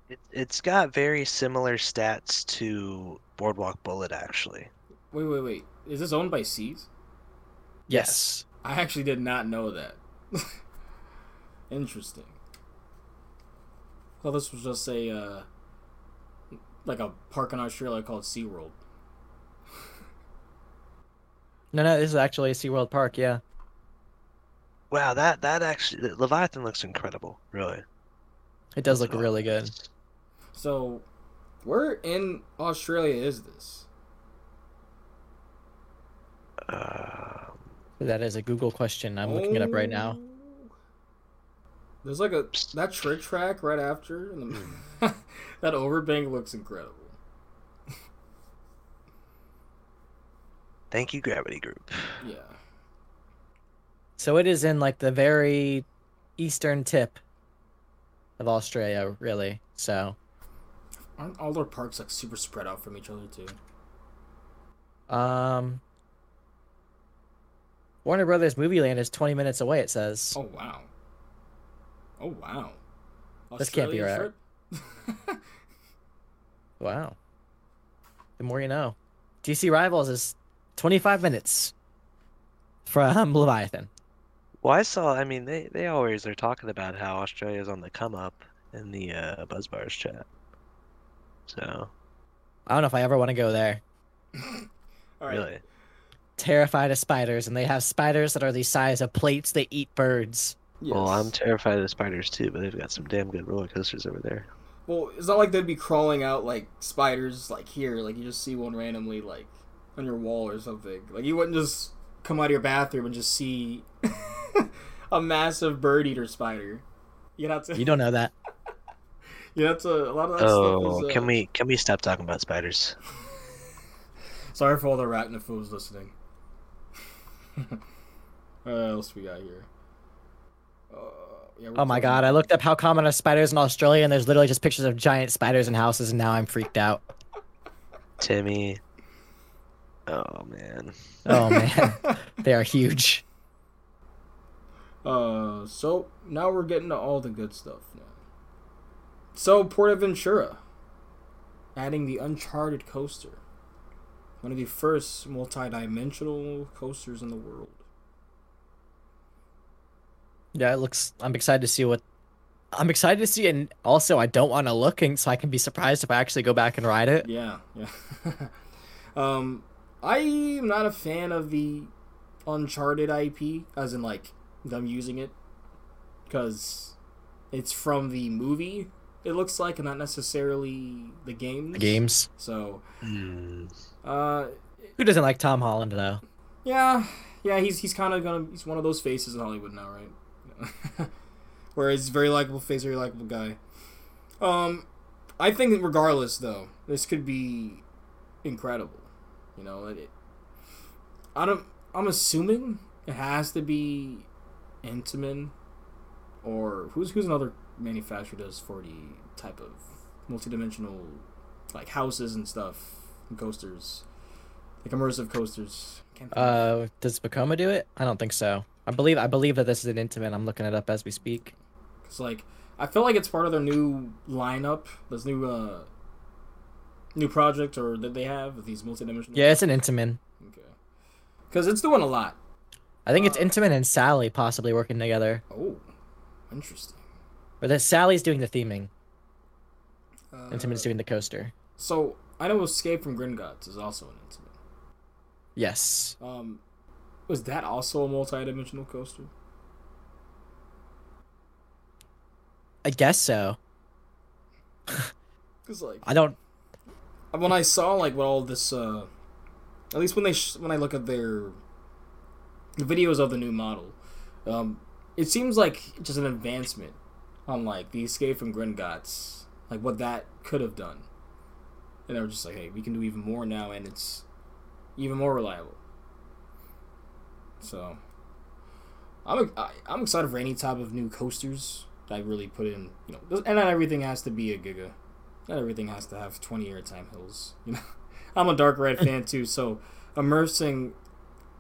It, it's got very similar stats to Boardwalk Bullet, actually. Wait, wait, wait. Is this owned by Seas? Yes. I actually did not know that. Interesting. Well, this was just a uh, like a park in Australia called SeaWorld. No, no, this is actually a SeaWorld park. Yeah. Wow, that that actually Leviathan looks incredible, really. It does look really good. So, where in Australia is this? Um, That is a Google question. I'm looking it up right now. Oh. There's like a that trick track right after, and the, that overbank looks incredible. thank you, Gravity Group. Yeah. So it is in like the very eastern tip of Australia, really. So, Aren't all their parks like super spread out from each other too? um, Warner Brothers Movie Land is 20 minutes away. It says. Oh wow. Oh wow. This can't be right. Wow. The more you know. DC Rivals is 25 minutes from Leviathan. Well, I saw. I mean, they they always are talking about how Australia's on the come up in the uh, Buzzbars chat. So I don't know if I ever want to go there. all right. really, Terrified of spiders, and they have spiders that are the size of plates that eat birds. Yes. well, I'm terrified of spiders too, but they've got some damn good roller coasters over there. Well, it's not like they'd be crawling out like spiders like here. Like you just see one randomly like on your wall or something. Like you wouldn't just come out of your bathroom and just see a massive bird eater spider. You have to. You don't know that. You have to. A lot of that Oh, stuff is. Uh, can we can we stop talking about spiders? Sorry for all the arachnophobes listening. what else we got here? Uh, yeah, Oh my talking god, I looked up how common are spiders in Australia, and there's literally just pictures of giant spiders in houses, and now I'm freaked out. Timmy. Oh man. Oh man, they are huge. Uh, so now we're getting to all the good stuff now. So Portaventura, adding the Uncharted coaster, one of the first multi-dimensional coasters in the world. Yeah, it looks. I'm excited to see what. I'm excited to see, and also I don't want to look, and so I can be surprised if I actually go back and ride it. Yeah, yeah. um, I'm not a fan of the Uncharted IP, as in like them using it, because it's from the movie. It looks like, and not necessarily the games. The games. So, Hmm. uh, Who doesn't like Tom Holland though? yeah, yeah, he's he's kind of gonna he's one of those faces in Hollywood now, right? Where he's very likable face, very likable guy. Um, I think that regardless though, this could be incredible. You know, it, it, I don't. I'm assuming it has to be Intamin, or who's who's another manufacturer does for the type of multidimensional like houses and stuff, and coasters, like immersive coasters. Uh, does Vekoma do it? I don't think so. I believe I believe that this is an Intamin. I'm looking it up as we speak. Cause like I feel like it's part of their new lineup, this new uh, new project or that they have with these multidimensional. Yeah, it's an Intamin. Okay. Because it's doing a lot. I think it's Uh, Intamin and Sally possibly working together. Oh, interesting. Or that Sally's doing the theming. Uh, Intamin's doing the coaster. So I know Escape from Gringotts is also an Intamin. Yes. Um, was that also a multi-dimensional coaster? I guess so. Because like I don't when I saw like what all this, uh, at least when they sh- when I look at their videos of the new model, um, it seems like just an advancement on like the Escape from Gringotts, like what that could have done. And they were just like, hey, we can do even more now, and it's even more reliable. So, I'm I, I'm excited for any type of new coasters that really put in, you know, and not everything has to be a Giga. Not everything has to have 20 airtime hills. You know, I'm a dark ride fan too, so immersing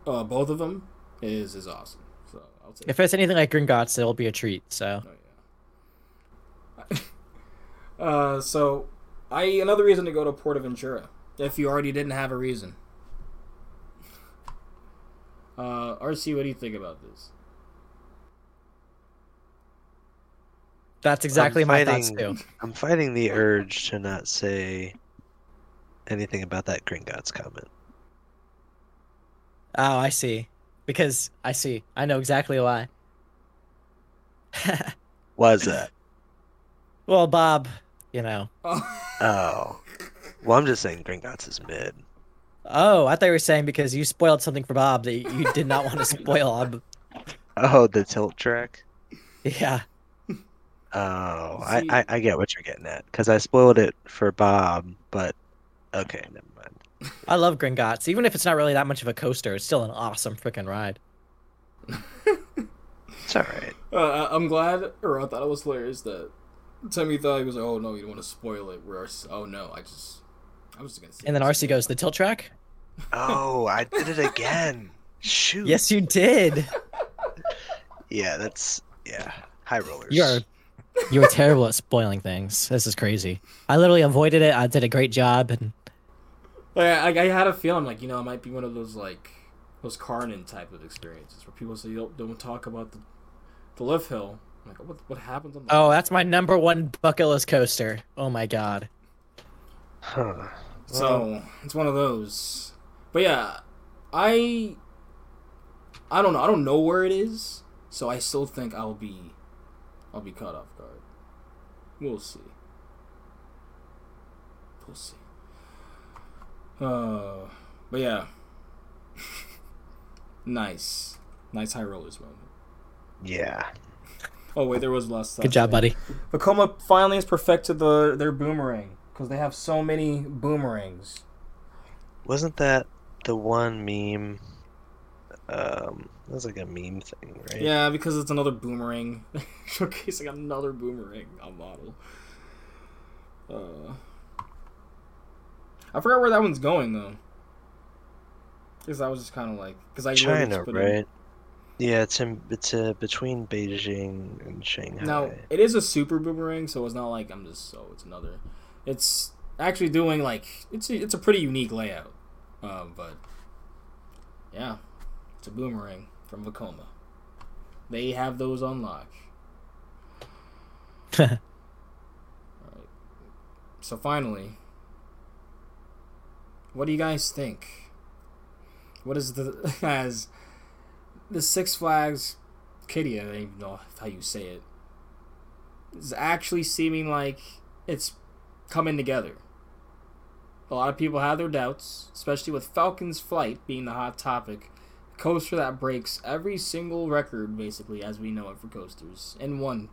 uh, both of them is is awesome. So I'll take. if it's anything like Gringotts, it'll be a treat, so Oh, yeah. Uh, so I another reason to go to PortAventura if you already didn't have a reason. Uh, RC, what do you think about this? that's exactly my fighting- thoughts too. I'm fighting the urge to not say anything about that Gringotts comment. Oh, I see. Because I see. I know exactly why. Why is that? well, Bob, you know. Oh, Oh. Well, I'm just saying Gringotts is mid. Oh, I thought you were saying because you spoiled something for Bob that you did not want to spoil. I'm- Oh, the tilt track? Yeah. Oh, I, I, I get what you're getting at. Because I spoiled it for Bob, but okay, never mind. I love Gringotts. Even if it's not really that much of a coaster, it's still an awesome freaking ride. It's alright. uh, I'm glad, or I thought it was hilarious that Timmy thought he was like, "Oh no, you don't want to spoil it." Where RC, oh no, I just, I was just gonna say. And then this. RC goes, the tilt track? Oh, I did it again. Shoot. Yes, you did. Yeah, that's yeah. High rollers. You are you are terrible at spoiling things. This is crazy. I literally avoided it. I did a great job and Like, I, I had a feeling like you know it might be one of those like those Karnan type of experiences where people say don't, don't talk about the the lift hill. I'm like what what happens on the Oh, that's my number one bucket list coaster. Oh my god. Huh. So it's one of those. But yeah, I I don't know. I don't know where it is, so I still think I'll be I'll be caught off guard. We'll see. We'll see. Uh, but yeah, nice, nice high rollers moment. Yeah. Oh wait, there was last. Good job, buddy. Vekoma finally has perfected the their boomerang because they have so many boomerangs. Wasn't that the one meme? Um, that was like a meme thing, right? Yeah, because it's another boomerang. Showcasing another boomerang on model. Uh, I forgot where that one's going though. Because I was just kind of like, because I China, just put in- right? Yeah, it's in it's uh, between Beijing and Shanghai. Now it is a super boomerang, so it's not like I'm just oh it's another. It's actually doing like it's a, it's a pretty unique layout, um, but yeah, it's a boomerang from Vekoma. They have those on lock. Alright. So finally, what do you guys think? What is the as the Six Flags Kitty? I don't even know how you say it. Is actually seeming like it's coming together. A lot of people have their doubts, especially with Falcon's Flight being the hot topic. A coaster that breaks every single record, basically, as we know it for coasters, in one.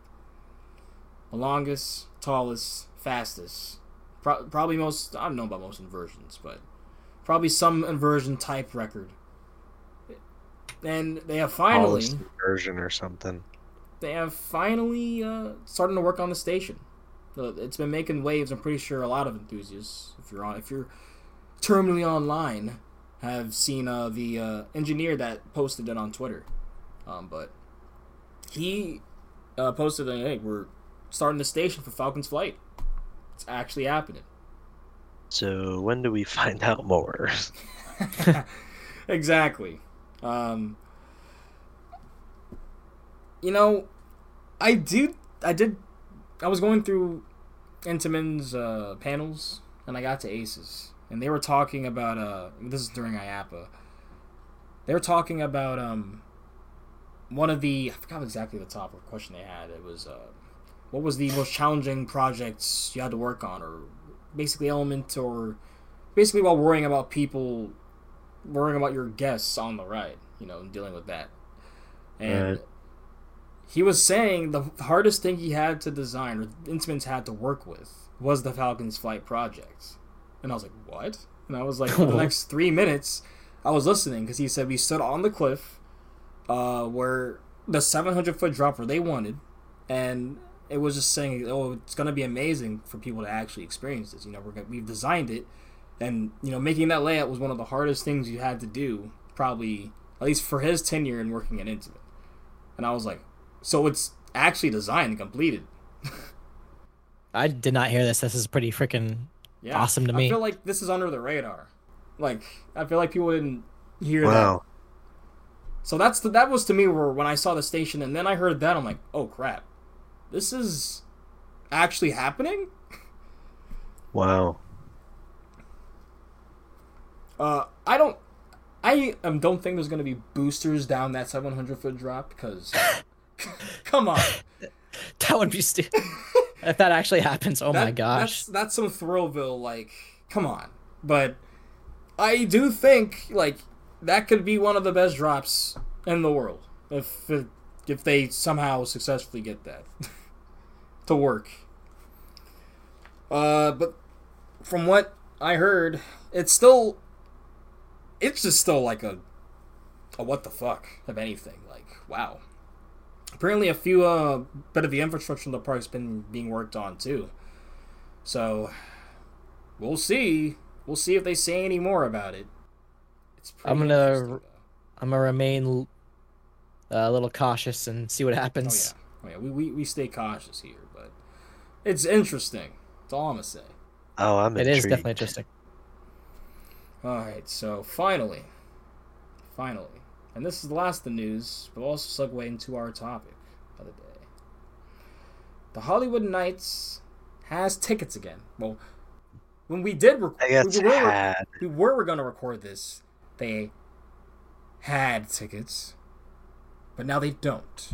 The longest, tallest, fastest. Pro- probably most, I don't know about most inversions, but probably some inversion type record. And they have finally, version or something. they have finally uh, starting to work on the station. It's been making waves. I'm pretty sure a lot of enthusiasts, if you're on, if you're terminally online, have seen uh, the uh, engineer that posted it on Twitter. Um, but he uh, posted that hey, we're starting the station for Falcon's flight. It's actually happening. So when do we find out more? exactly. Um, you know, I do. I did. I was going through Intamin's uh, panels, and I got to Aces, and they were talking about. Uh, this is during IAAPA. They were talking about um, one of the. I forgot exactly the top of the question they had. It was. Uh, what was the most challenging projects you had to work on, or basically element, or basically while worrying about people, worrying about your guests on the ride, you know, and dealing with that. And Right. he was saying the hardest thing he had to design, or Intamin's had to work with, was the Falcon's Flight project. And I was like, what? And I was like, for the next three minutes, I was listening because he said we stood on the cliff, uh, where the 700 foot drop where they wanted, and it was just saying, oh, it's gonna be amazing for people to actually experience this. You know, we're gonna, we've designed it, and you know, making that layout was one of the hardest things you had to do, probably at least for his tenure in working at Intamin. And I was like, so it's actually designed and completed. I did not hear this. This is pretty freaking Yeah, Awesome to me. I feel like this is under the radar. Like I feel like people didn't hear that. Wow. So that's the, that was to me where when I saw the station and then I heard that I'm like, oh crap, this is actually happening. Wow. Uh, I don't, I um, don't think there's gonna be boosters down that 700 foot drop because, come on, that would be stupid. if that actually happens, oh my gosh. that's that's some Thrillville like, come on. But I do think like that could be one of the best drops in the world if if they somehow successfully get that to work. Uh, but from what I heard, it's still it's just still like a a what the fuck of anything. Like wow. Apparently, a few uh bit of the infrastructure in the park's been being worked on too. So we'll see. We'll see if they say any more about it. It's I'm gonna- though. I'm gonna remain uh, a little cautious and see what happens. Oh happens. yeah, oh, yeah. We, we we stay cautious here, but it's interesting. That's all I'm gonna say. Oh, I'm It intrigued. is definitely interesting. All right, so finally, finally, and this is the last of the news, but also segue into our topic of the day. The Holiwood Nights has tickets again. Well, when we did record, we were, we were going to record this, they had tickets, but now they don't.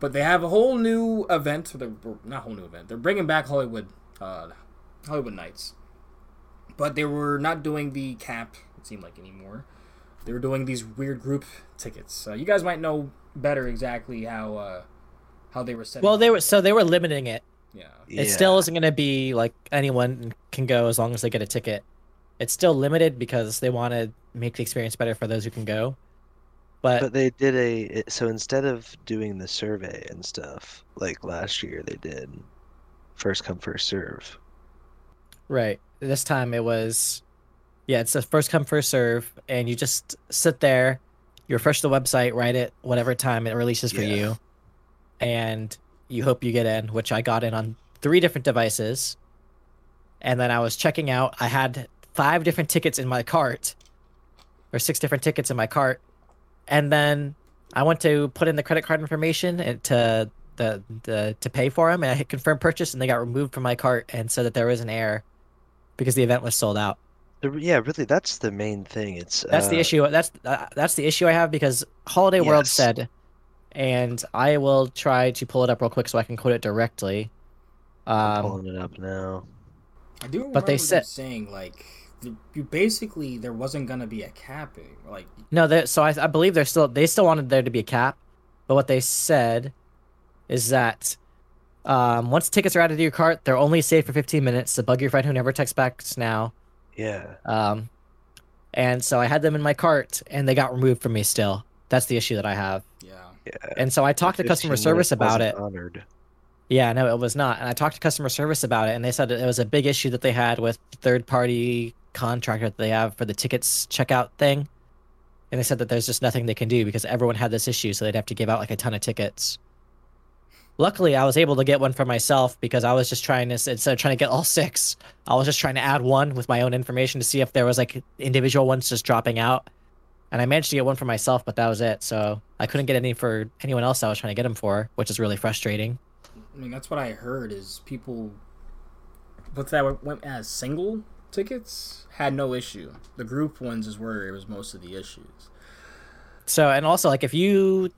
But they have a whole new event. They're, not whole new event. They're bringing back Holiwood, uh, Holiwood Nights. But they were not doing the cap. It seemed like anymore. They were doing these weird group tickets. Uh, you guys might know better exactly how uh, how they were set. Well, they were so they were limiting it. Yeah. It still isn't gonna be like anyone can go as long as they get a ticket. It's still limited because they want to make the experience better for those who can go. But, But they did a so instead of doing the survey and stuff like last year, they did first come first serve. Right this time it was, yeah, it's a first come first serve, and you just sit there, you refresh the website, write it whatever time it releases for Yeah. you, and you hope you get in. Which I got in on three different devices, and then I was checking out. I had five different tickets in my cart, or six different tickets in my cart, and then I went to put in the credit card information and to the, the to pay for them, and I hit confirm purchase, and they got removed from my cart and said that there was an error because the event was sold out. Yeah, really, that's the main thing. It's That's the uh, issue. That's uh, that's the issue I have because Holiday World said, and I will try to pull it up real quick so I can quote it directly. I'm Um, pulling it up now. I do remember But they said- saying like you basically there wasn't gonna be a capping. Like No, so I, I believe they're still they still wanted there to be a cap, but what they said is that um, once tickets are added to your cart, they're only saved for 15 minutes. So bug your friend who never texts back now. Yeah. Um, and so I had them in my cart, and they got removed from me. Still, that's the issue that I have. yeah, Yeah. And so I talked to customer service about it. Honored. Yeah, no, it was not. And I talked to customer service about it, and they said it was a big issue that they had with third party contractor that they have for the tickets checkout thing. And they said that there's just nothing they can do because everyone had this issue, so they'd have to give out like a ton of tickets. Luckily I was able to get one for myself because I was just trying to instead of trying to get all six, I was just trying to add one with my own information to see if there was like individual ones just dropping out. And I managed to get one for myself, but that was it. So I couldn't get any for anyone else I was trying to get them for, which is really frustrating. I mean, that's what I heard is people, but that went as uh, single tickets had no issue. The group ones is where it was most of the issues. So and also like if you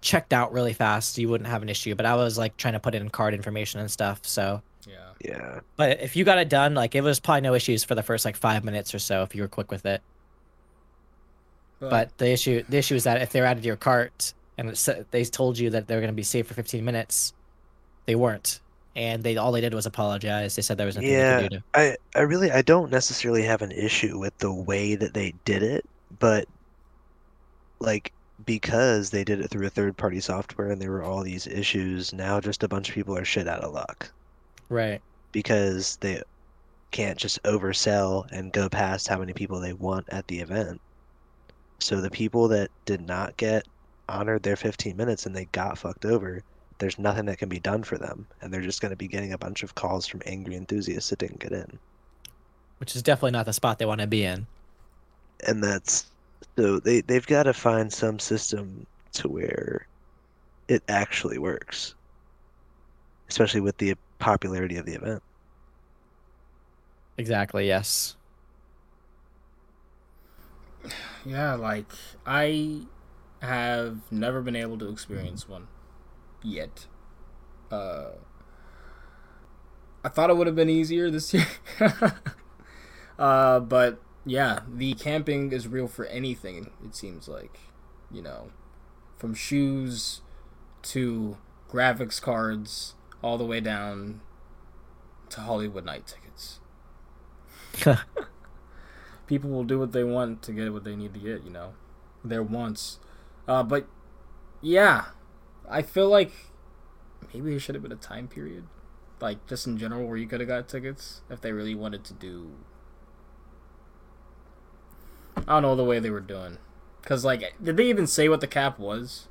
checked out really fast, you wouldn't have an issue. But I was like trying to put in card information and stuff. So Yeah. Yeah. But if you got it done, like it was probably no issues for the first like five minutes or so if you were quick with it. But the issue the issue is that if they're added to your cart and it they told you that they're going to be safe for 15 minutes, they weren't, and they all they did was apologize. They said there was nothing Yeah. they could do to. I, I really I don't necessarily have an issue with the way that they did it, but like because they did it through a third party software and there were all these issues, now just a bunch of people are shit out of luck Right. because they can't just oversell and go past how many people they want at the event. So the people that did not get honored their 15 minutes and they got fucked over, there's nothing that can be done for them, and they're just going to be getting a bunch of calls from angry enthusiasts that didn't get in. Which is definitely not the spot they want to be in. and that's so they they've got to find some system to where it actually works especially with the popularity of the event Exactly. Yes. Yeah, like I have never been able to experience one yet. Uh I thought it would have been easier this year. uh but yeah, the camping is real for anything it seems like, you know, from shoes to graphics cards all the way down to Holiwood night tickets. people will do what they want to get what they need to get, you know, their wants. Uh, but yeah, I feel like maybe there should have been a time period, like just in general, where you could have got tickets if they really wanted to do. I don't know the way they were doing, cause like, did they even say what the cap was?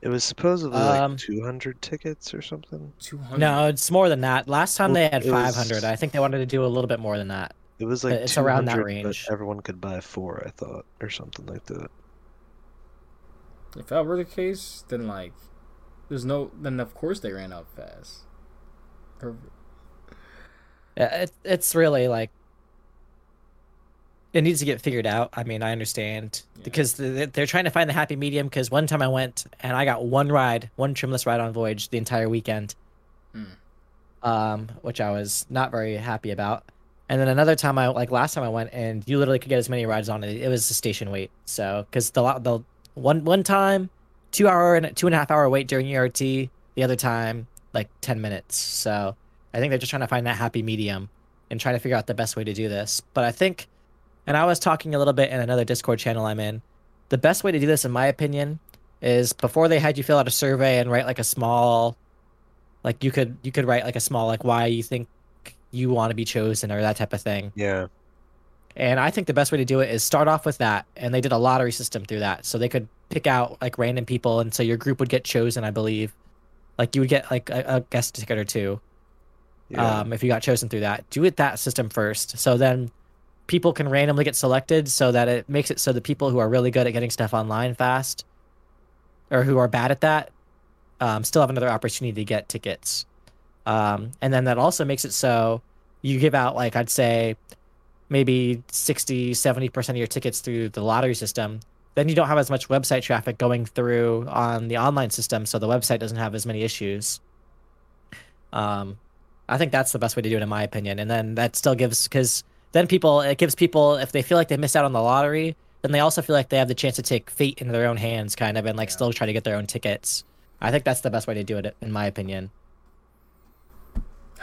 it was supposedly Um, like 200 tickets or something Two hundred. No, it's more than that. Last time Well, they had it was- 500. I think they wanted to do a little bit more than that. it was like It's around that 200, range. but everyone could buy four i thought or something like that If that were the case, then like, there's no. Then of course they ran out fast. Or- Yeah, It, it's really like it needs to get figured out. I mean, I understand Yeah. because they're trying to find the happy medium. Because one time I went and I got one ride, one trimless ride on Voyage the entire weekend, Hmm. um, which I was not very happy about. And then another time I like last time I went and you literally could get as many rides on it. It was a station wait. So because the the one one time, two hour and two and a half hour wait during ERT. The other time, like ten minutes. So I think they're just trying to find that happy medium and trying to figure out the best way to do this. But I think, and I was talking a little bit in another Discord channel I'm in, the best way to do this, in my opinion, is before they had you fill out a survey and write like a small, like you could you could write like a small like why you think you want to be chosen or that type of thing. yeah And I think the best way to do it is start off with that. And they did a lottery system through that. So they could pick out like random people. And so your group would get chosen, I believe. Like you would get like a, a guest ticket or two yeah um, if you got chosen through that. Do it that system first. So then people can randomly get selected so that it makes it so the people who are really good at getting stuff online fast or who are bad at that um, still have another opportunity to get tickets. Um, and then that also makes it so you give out, like, I'd say maybe 60, 70% of your tickets through the lottery system. Then you don't have as much website traffic going through on the online system, so the website doesn't have as many issues. Um, I think that's the best way to do it, in my opinion. And then that still gives because then people it gives people if they feel like they missed out on the lottery, then they also feel like they have the chance to take fate into their own hands, kind of, and like Yeah. still try to get their own tickets. I think that's the best way to do it, in my opinion.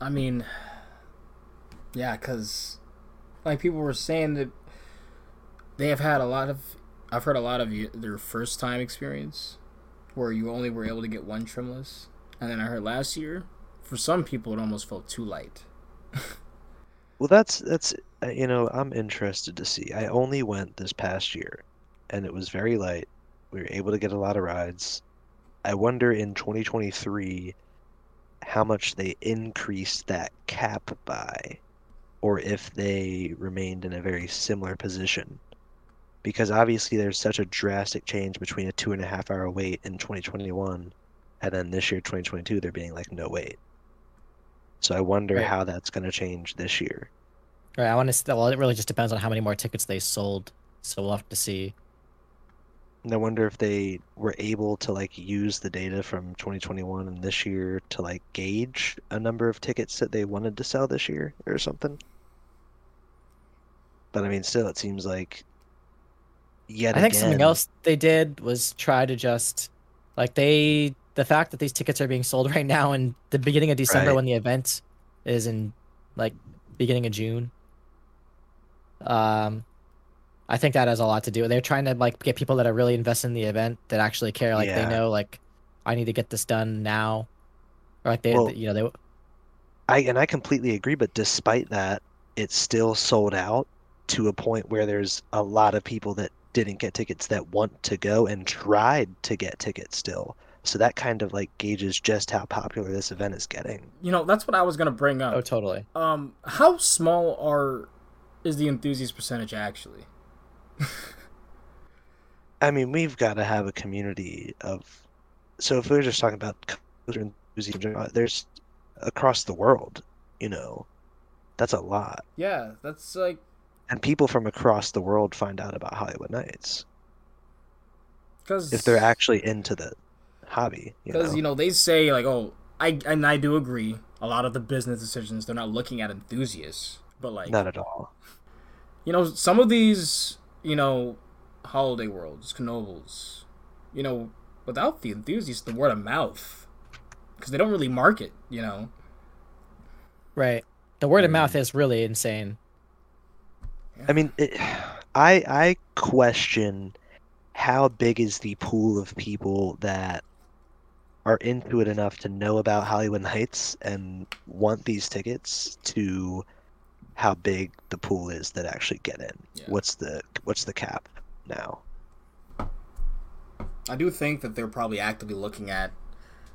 I mean, yeah, because like people were saying that they have had a lot of. I've heard a lot of their first time experience where you only were able to get one trimless, and then I heard last year for some people it almost felt too light. Well, that's that's uh, you know I'm interested to see. I only went this past year, and it was very light, We were able to get a lot of rides. I wonder in 2023 how much they increased that cap by, or if they remained in a very similar position. Because obviously there's such a drastic change between a two and a half hour wait in 2021 and then this year 2022 there being like no wait. So I wonder Right. how that's going to change this year. Right. I want to. Well, it really just depends on how many more tickets they sold. So we'll have to see. And I wonder if they were able to like use the data from 2021 and this year to like gauge a number of tickets that they wanted to sell this year or something. But I mean, still, it seems like yet I think again, something else they did was try to just like they the fact that these tickets are being sold right now in the beginning of December Right. when the event is in like beginning of June. Um I think that has a lot to do. They're trying to like get people that are really invested in the event that actually care like Yeah. they know like I need to get this done now. Or like they Well, you know they I and I completely agree. But despite that, it's still sold out to a point where there's a lot of people that didn't get tickets that want to go and tried to get tickets still. So that kind of like gauges just how popular this event is getting. You know, that's what I was gonna bring up. Oh totally. Um, how small are is the enthusiast percentage actually? I mean, we've got to have a community of. So if we are just talking about coaster enthusiasm, uh, there's across the world, you know, that's a lot, Yeah, that's like and people from across the world find out about Holiwood Nights because if they're actually into the hobby. Because know? you know they say like oh I and I do agree a lot of the business decisions they're not looking at enthusiasts but like Not at all. you know some of these you know holiday worlds Knoebels you know without the enthusiasts the word of mouth because they don't really market you know Right. The word of Mm. mouth is really insane. I mean, it, I I question how big is the pool of people that are into it enough to know about Holiwood Nights and want these tickets to how big the pool is that actually get in. Yeah. What's the what's the cap now? I do think that they're probably actively looking at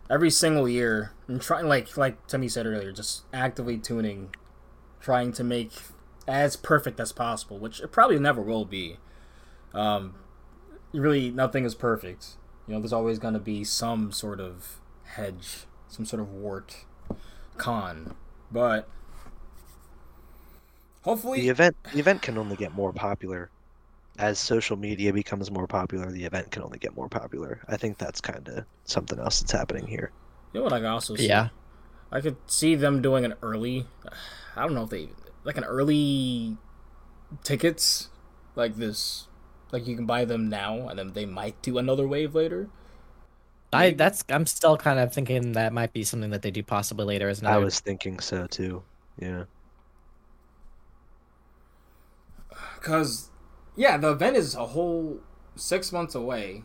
every single year and trying, like like Timmy said earlier, just actively tuning, trying to make as perfect as possible, which it probably never will be. Um, really, nothing is perfect. You know, there's always going to be some sort of hedge, some sort of wart, con, but hopefully, The event the event can only get more popular as social media becomes more popular. The event can only get more popular. I think that's kind of something else that's happening here. you know what I can also see? Yeah. I could see them doing an early. I don't know if they like an early tickets like this. Like you can buy them now, and then they might do another wave later. I that's I'm still kind of thinking that might be something that they do possibly later as I was thinking so too. Yeah. Because, yeah, the event is a whole six months away.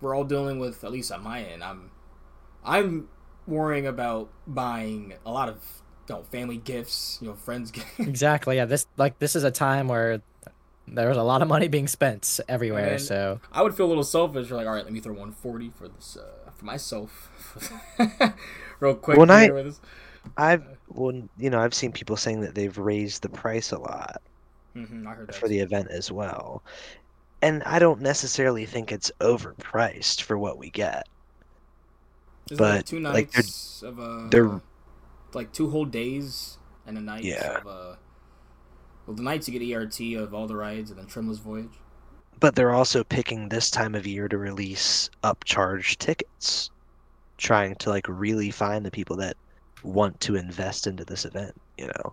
We're all dealing with, at least on my end, I'm, I'm worrying about buying a lot of, you know, family gifts, you know, friends gifts. Exactly. Yeah. This like this is a time where there's a lot of money being spent everywhere. And- So I would feel a little selfish. You're like, all right, let me throw 140 for this, uh, for myself, real quick. When I- this. I've well, you know, I've seen people saying that they've raised the price a lot Mhm, I heard that. for the event as well. And I don't necessarily think it's overpriced for what we get. Isn't it but, two like, they're- nights of uh, they're- like two whole days and a night Yeah. of uh, well, the nights you get ERT of all the rides and then Trimless Voyage. But they're also picking this time of year to release upcharge tickets, trying to like really find the people that want to invest into this event, you know.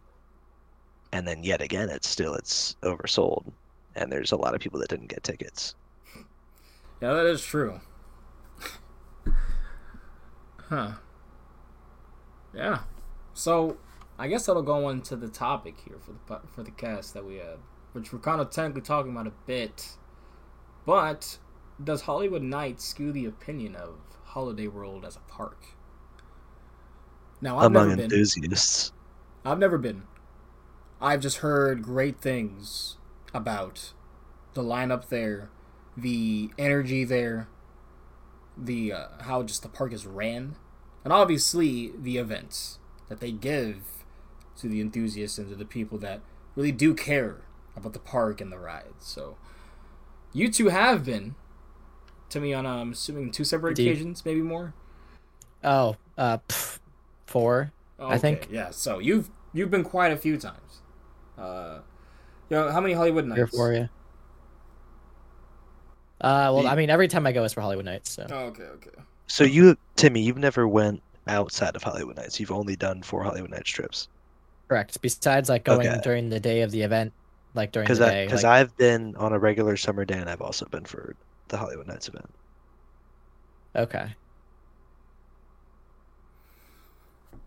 And then yet again, it's still it's oversold, and there's a lot of people that didn't get tickets. Yeah, that is true. huh. Yeah. So, I guess that'll go into the topic here for the for the cast that we have, which we're kind of technically talking about a bit. But does Holiwood Nights skew the opinion of Holiday World as a park? Now, I've Among never been. enthusiasts, I've never been. I've just heard great things about the lineup there, the energy there, the uh, how just the park is ran, and obviously the events that they give to the enthusiasts and to the people that really do care about the park and the rides. So you two have been to me on um, I'm assuming two separate Indeed. occasions, maybe more. Oh, uh, pff, four. I think. yeah. So you've you've been quite a few times. Uh, you know, how many Holiwood Three or nights? four, yeah. Uh, well, The- I mean, every time I go is for Holiwood Nights. So Oh, okay, okay. So you, Timmy, you've never went outside of Holiwood Nights. You've only done four Holiwood Nights trips. Correct. Besides, like going Okay. during the day of the event, like during Because the day. because like, I've been on a regular summer day, and I've also been for the Holiwood Nights event. okay.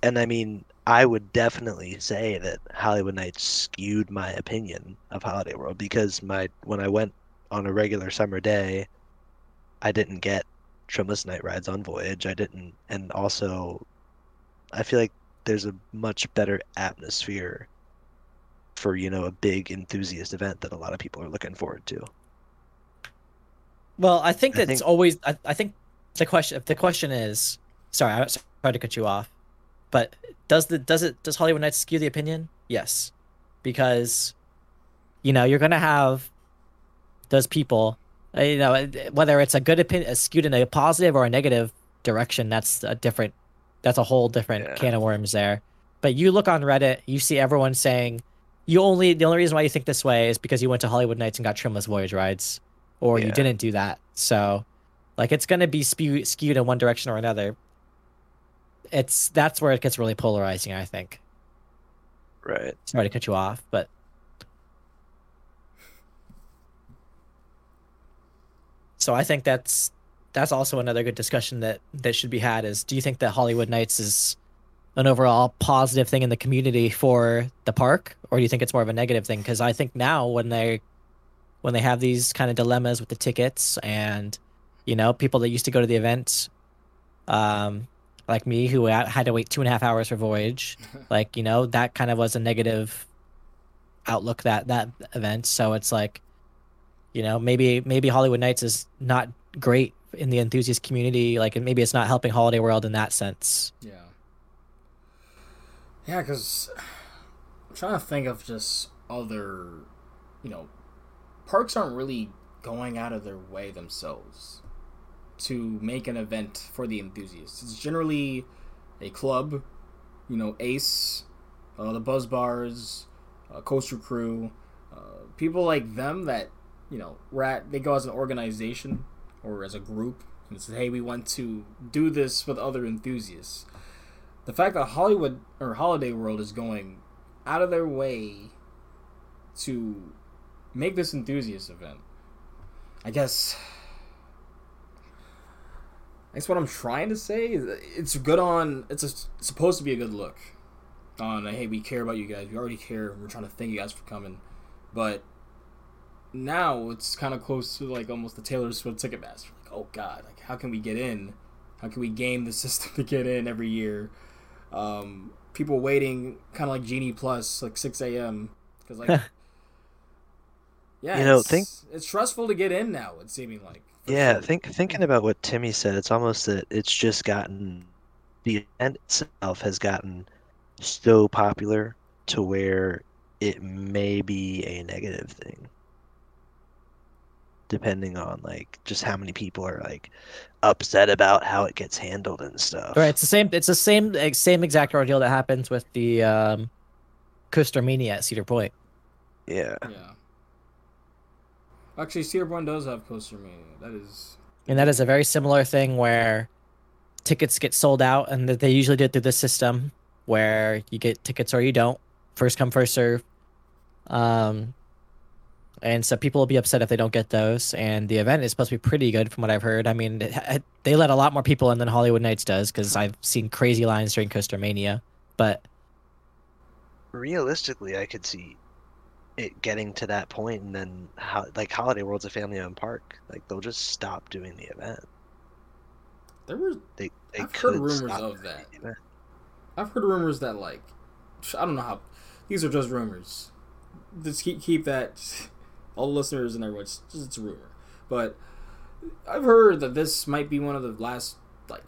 And I mean, I would definitely say that Holiwood Nights skewed my opinion of Holiday World because my when I went on a regular summer day, I didn't get trimless night rides on Voyage. I didn't, and also, I feel like there's a much better atmosphere for you know a big enthusiast event that a lot of people are looking forward to. Well, I think I that's think- always. I, I think the question. If the question is, sorry, I sorry to cut you off, but does the does it does Holiwood Nights skew the opinion? Yes, because you know you're gonna have those people. uh, You know whether it's a good opinion, skewed in a positive or a negative direction. That's a different. That's a whole different Yeah. can of worms there. But you look on Reddit, you see everyone saying you only the only reason why you think this way is because you went to Holiwood Nights and got trimless voyage rides, or you didn't do that. So, like, it's gonna be spew- skewed in one direction or another. It's that's where it gets really polarizing. I think. Right. Sorry to cut you off, but so I think that's that's also another good discussion that that should be had. Is do you think that Holiwood Nights is an overall positive thing in the community for the park, or do you think it's more of a negative thing? Because I think now when they when they have these kind of dilemmas with the tickets and you know people that used to go to the events um, like me who had had to wait two and a half hours for Voyage, like you know that kind of was a negative outlook that that event. So it's like, you know, maybe maybe Holiwood Nights is not great in the enthusiast community. Like maybe it's not helping Holiday World in that sense. Yeah. Yeah, because I'm trying to think of just other, you know, parks aren't really going out of their way themselves to make an event for the enthusiasts. It's generally a club, you know, ACE, uh, the Buzz Bars, uh, Coaster Crew, uh, people like them that, you know, rat they go as an organization or as a group and say, hey, we want to do this with other enthusiasts the fact that Holiwood or Holiday World is going out of their way to make this enthusiast event, I guess. That's what I'm trying to say. It's good on. It's, a, it's supposed to be a good look on. Hey, we care about you guys. We already care. We're trying to thank you guys for coming, but now it's kind of close to like almost the Taylor Swift ticket Ticketmaster. Like, oh God, like how can we get in? How can we game the system to get in every year? um, people waiting kind of like Genie Plus, like 6 a.m. Because, like, yeah, You know, it's, think- it's stressful to get in now, it's seeming like. Yeah, sure. think thinking about what Timmy said, it's almost that it's just gotten the event itself has gotten so popular to where it may be a negative thing. Depending on like just how many people are like upset about how it gets handled and stuff. Right. It's the same. It's the same same exact ordeal that happens with the um, Coaster Mania at Cedar Point. Yeah. Yeah. Actually, Cedar Point does have Coaster Mania. That is. And that is a very similar thing where tickets get sold out, and that they usually do it through this system where you get tickets or you don't, first come first serve. Um, and so people will be upset if they don't get those. And the event is supposed to be pretty good, from what I've heard. I mean, it, it- they let a lot more people in than Holiwood Nights does, because I've seen crazy lines during Coaster Mania. But Realistically, I could see it getting to that point and then how like Holiday World's a family owned park. Like they'll just stop doing the event. There were. They they I've could heard rumors of that. I've heard rumors that, like. I don't know how. These are just rumors. Just keep, keep that. All the listeners and everyone, it's, it's a rumor. But I've heard that this might be one of the last like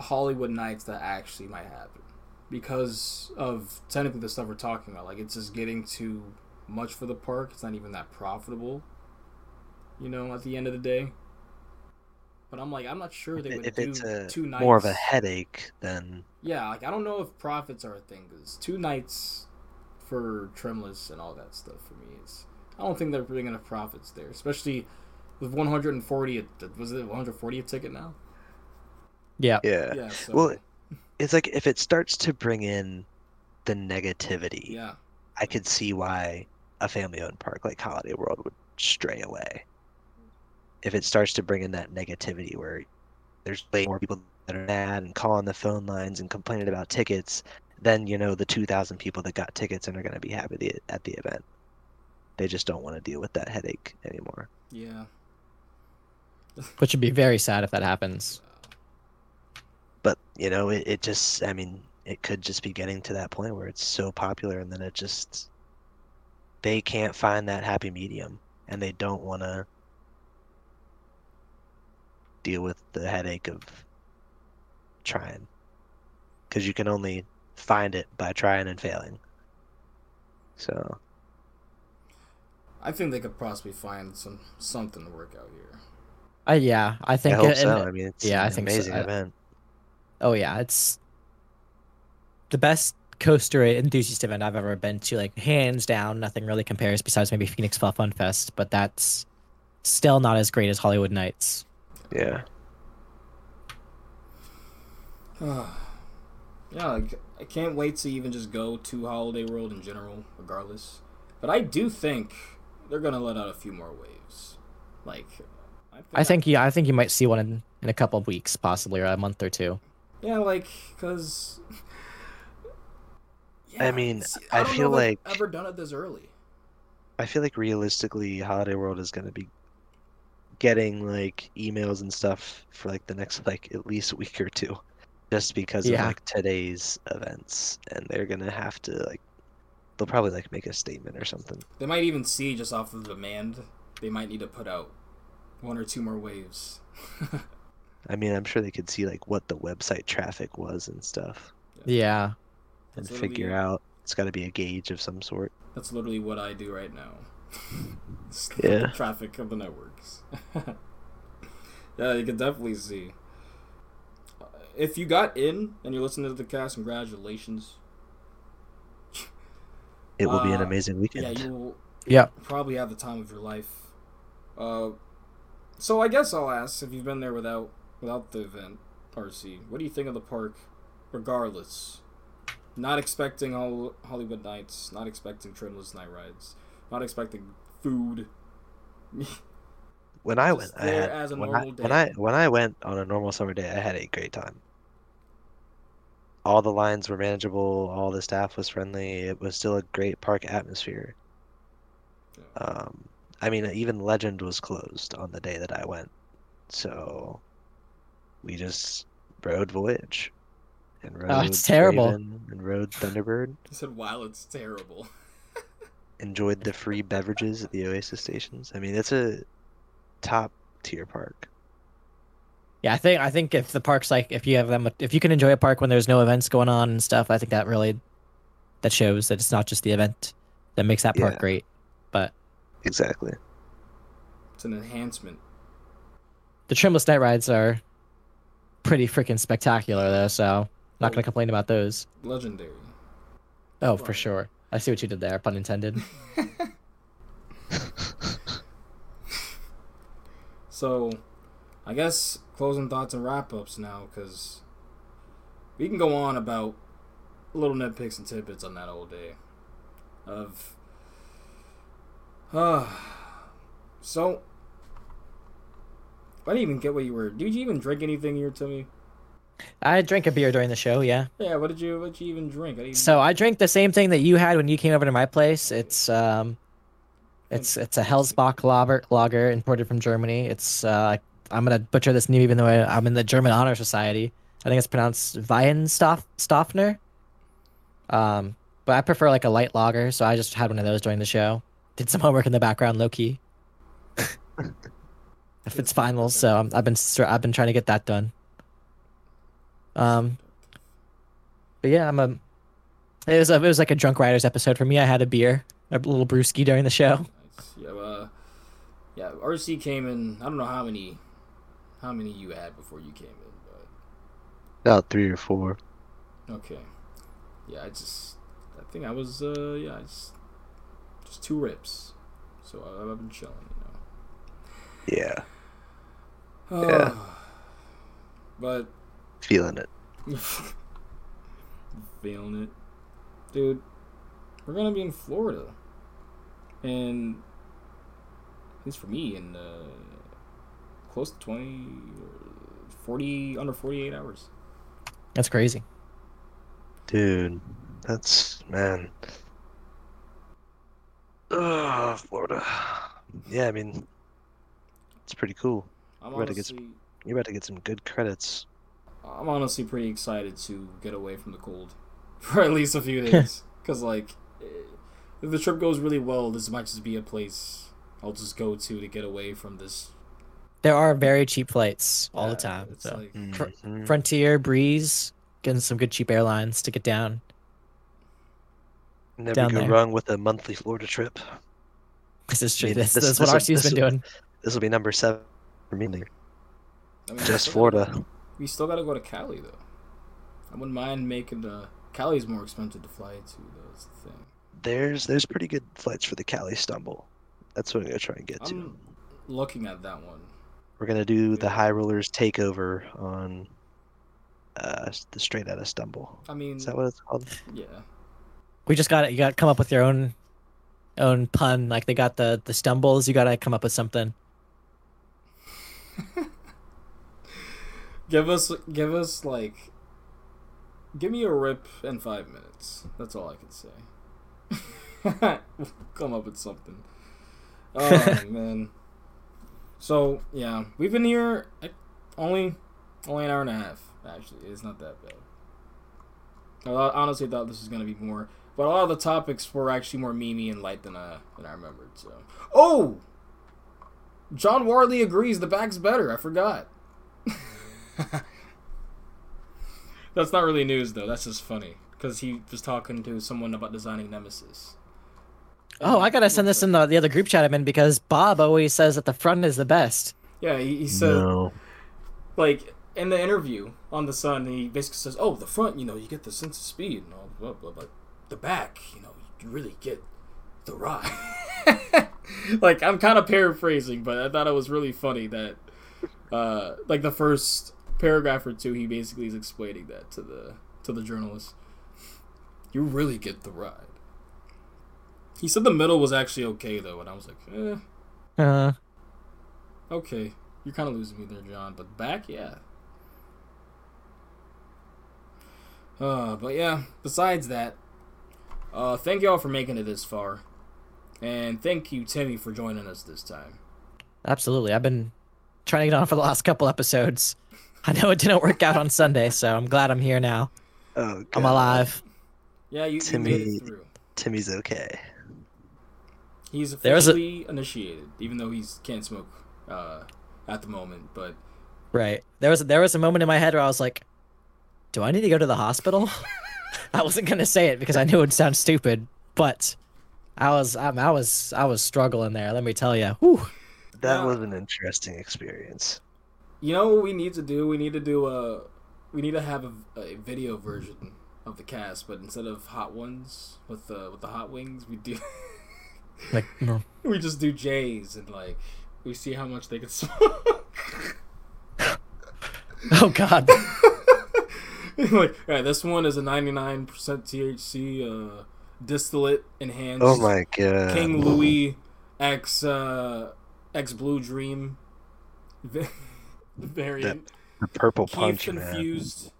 Holiwood nights that actually might happen because of technically the stuff we're talking about. Like it's just getting too much for the park. It's not even that profitable. You know, at the end of the day. But I'm like, I'm not sure they would if do it's a two nights. more of a headache, than. Yeah, like I don't know if profits are a thing because two nights for trimless and all that stuff for me is I don't think they're bringing enough profits there, especially with 140. a- Was it 140 a ticket now? Yeah. yeah. Yeah. So, Well, It's like if it starts to bring in the negativity, yeah, I could see why a family-owned park like Holiday World would stray away. If it starts to bring in that negativity where there's way more people that are mad and calling the phone lines and complaining about tickets, then you know the 2,000 people that got tickets and are going to be happy the- at the event. They just don't want to deal with that headache anymore. yeah. Which would be very sad if that happens. But you know, it, it just I mean, it could just be getting to that point where it's so popular and then it just they can't find that happy medium and they don't want to deal with the headache of trying because you can only find it by trying and failing so I think they could possibly find some something to work out here. Uh, yeah, I think. i think. hope it- so and- i mean it's yeah, I an think so. amazing I- event oh yeah, it's the best coaster enthusiast event I've ever been to. Like hands down, nothing really compares besides maybe Phoenix Phall Phun Phest, but that's still not as great as Holiwood Nights. yeah yeah, like, I can't wait to even just go to Holiday World in general, regardless. But I do think they're gonna let out a few more waves. Like, I think, yeah, I think you might see one in, in a couple of weeks, possibly or a month or two. yeah, like, cause. I mean, see, I don't feel know like I've ever done it this early. I feel like realistically, Holiday World is going to be getting like emails and stuff for like the next like at least week or two, just because Yeah. of like today's events, and they're gonna have to like they'll probably like make a statement or something. They might even see just off of the demand. They might need to put out one or two more waves. I mean, I'm sure they could see like what the website traffic was and stuff, Yeah. and That's figure out it's got to be a gauge of some sort. That's literally what I do right now. Just look at Yeah. the traffic of the networks. yeah, you can definitely see. Uh, If you got in and you're listening to the cast, congratulations. It will be an Uh, amazing Yeah, weekend. you will Yeah. probably have the time of your life. Uh, so I guess I'll ask if you've been there without without the event, RC. What do you think of the park, regardless? Not expecting Hol- Holiwood nights, not expecting trimless night rides, not expecting food. when I went, I had as a when I, normal when. I when I went on a normal summer day, I had a great time. All the lines were manageable. All the staff was friendly. It was still a great park atmosphere. Yeah. Um, I mean, even Legend was closed on the day that I went, so we just rode Voyage and rode Oh, it's terrible. Raven and rode Thunderbird. I said, "Wow, it's terrible." Enjoyed the free beverages at the Oasis stations. I mean, it's a top tier park. Yeah, I think I think if the park's like if you have them if you can enjoy a park when there's no events going on and stuff, I think that really that shows that it's not just the event that makes that park Yeah. great. But Exactly. It's an enhancement. the trimless night rides are pretty freaking spectacular though, so not gonna complain about those. Legendary. Oh, for sure. I see what you did there, pun intended. So, I guess closing thoughts and wrap ups now, because we can go on about little nitpicks and tidbits on that old day. Of, uh, so I didn't even get what you were. Did you even drink anything here, Timmy? I drank a beer during the show, yeah. Yeah. What did you? What did you even drink? I even, So I drank the same thing that you had when you came over to my place. It's um, it's it's a Hellsbach lager, lager imported from Germany. It's uh, I'm gonna butcher this name even though I, I'm in the German Honor Society. I think it's pronounced Weihenstoffner. Um, but I prefer like a light lager, so I just had one of those during the show. Did some homework in the background, low key. if it's finals. So I'm, I've been I've been trying to get that done. Um, but yeah, I'm a. It was a, it was like a drunk riders episode for me. I had a beer, a little brewski during the show. Nice. Yeah, uh, yeah. RC came in. I don't know how many, how many you had before you came in, but About three or four. okay. Yeah, I just, I think I was, uh, yeah, I just, just two rips. So I, I've been chilling, you know. Yeah, Yeah. But feeling it. feeling it, dude. We're gonna be in Florida, and at least for me, in uh, close to 20, 40, under forty-eight hours. That's crazy. Dude, that's man. Ugh, Florida. Yeah, I mean, it's pretty cool. I'm We're about to get honestly, You're about to get some good credits. I'm honestly pretty excited to get away from the cold for at least a few days. Because like, if the trip goes really well, this might just be a place I'll just go to to get away from this. There are very cheap flights all the time. It's So. like, Fr- Mhm. Frontier, Breeze, getting some good cheap airlines to get down. Never down go there. wrong with a monthly Florida trip. This is true. mean, this, this- this is what this'll- RC's been doing. This will be number seven for me. I mean, Just still gotta- Florida. We still gotta go to Cali though. I wouldn't mind making the Cali's more expensive to fly to. Though is the thing. There's there's pretty good flights for the Cali Stumble. That's what I'm gonna try and get to. I'm looking at that one. We're gonna do the High Rollers takeover on uh the straight out of Stumble. I mean, Is that what it's called? yeah. We just got to You got to come up with your own, own pun. Like they got the the stumbles. You got to come up with something. Give us, give us like, give me a rip in five minutes. That's all I can say. We'll Come up with something. Oh man. So yeah, we've been here only, only an hour and a half. Actually, it's not that bad. I honestly thought this was gonna be more, but a lot of the topics were actually more memey and light than I than I remembered. So, oh, John Wardley agrees the back's better. I forgot. That's not really news though. That's just funny because he was talking to someone about designing Nemesis. Oh, I gotta send this in the, the other group chat I'm in because Bob always says that the front is the best. Yeah, he, he said no. like in the interview on the Sun, he basically says, "Oh, the front, you know, you get the sense of speed and all, blah blah, but the back, you know, you really get the ride." like I'm kind of paraphrasing, but I thought it was really funny that, uh, like the first paragraph or two, he basically is explaining that to the to the journalist. You really get the ride. He said the middle was actually okay though, and I was like, eh, Uh, okay. You're kind of losing me there, John. But back, yeah. Uh, but yeah. Besides that, uh, thank y'all for making it this far, and thank you, Timmy, for joining us this time. absolutely. I've been trying to get on for the last couple episodes. I know it didn't work out on Sunday, so I'm glad I'm here now. Oh, I'm alive. Yeah, you, you made Timmy- it through. Timmy's okay. He's There was a- initiated, even though he can't smoke uh, at the moment. But Right. There was there was a moment in my head where I was like, "Do I need to go to the hospital?" I wasn't gonna say it because I knew it would sound stupid, but I was I, I was I was struggling there. Let me tell you. Whew. That Yeah. was an interesting experience. you know what we need to do? We need to do a. We need to have a, a video version of the cast, but instead of hot ones with the with the hot wings, we do. Like, no. we just do J's and like we see how much they can smoke. oh God. like, all right, this one is a 99% THC uh, distillate enhanced. Oh my god. King Louis X uh, X Blue Dream va- variant. The purple Keith punch, man. infused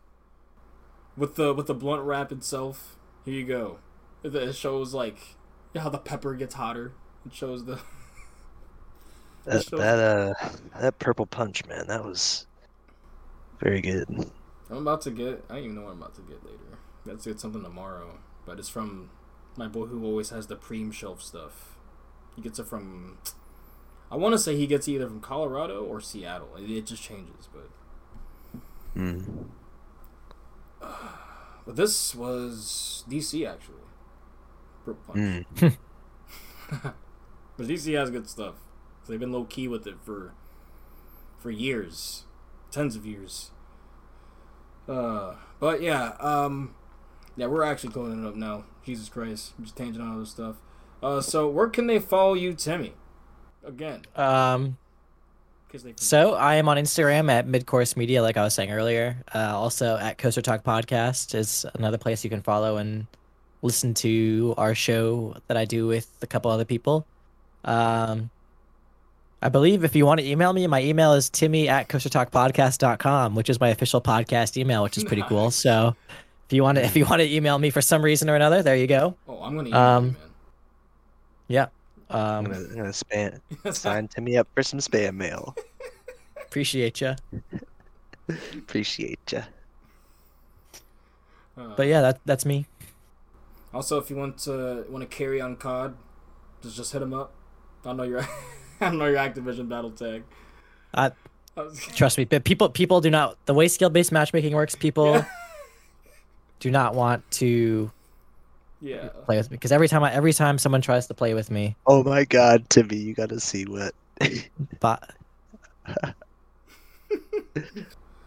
with the with the blunt wrap itself. Here you go. It it shows like how the pepper gets hotter. It shows the That, shows- that uh that purple punch, man, that was very good. I'm about to get. I don't even know what I'm about to get later. Let's get something tomorrow, but it's from my boy who always has the preem shelf stuff. He gets it from. I want to say he gets either from Colorado or Seattle. It, it just changes, but Mm. but this was DC actually. Fruit Punch. Mm. But DC has good stuff. They've been low key with it for for years, tens of years. Uh, but yeah, um, yeah, we're actually closing it up now. Jesus Christ, I'm just tangent on other stuff. Uh, so where can they follow you, Timmy? Again, Um, because they so I am on Instagram at Midcourse Media, like I was saying earlier. Uh, also at Coaster Talk Podcast is another place you can follow and listen to our show that I do with a couple other people. Um, I believe if you want to email me, my email is timmy at coastertalkpodcast.com, which is my official podcast email, which is pretty cool. So if you want to, if you want to email me for some reason or another, there you go. Oh, I'm gonna email Um, you, I'm Um, I'm gonna spam, sign Timmy up for some spam mail. appreciate you. Appreciate ya. Uh, But yeah, that that's me. Also, if you want to want to carry on COD, just just hit him up. I know your I know your Activision battle tag. Uh, I was- Trust me, but people people do not the way skill based matchmaking works. People Yeah. do not want to yeah. play with me because every time I every time someone tries to play with me, Oh my God, Timmy, you gotta see what. but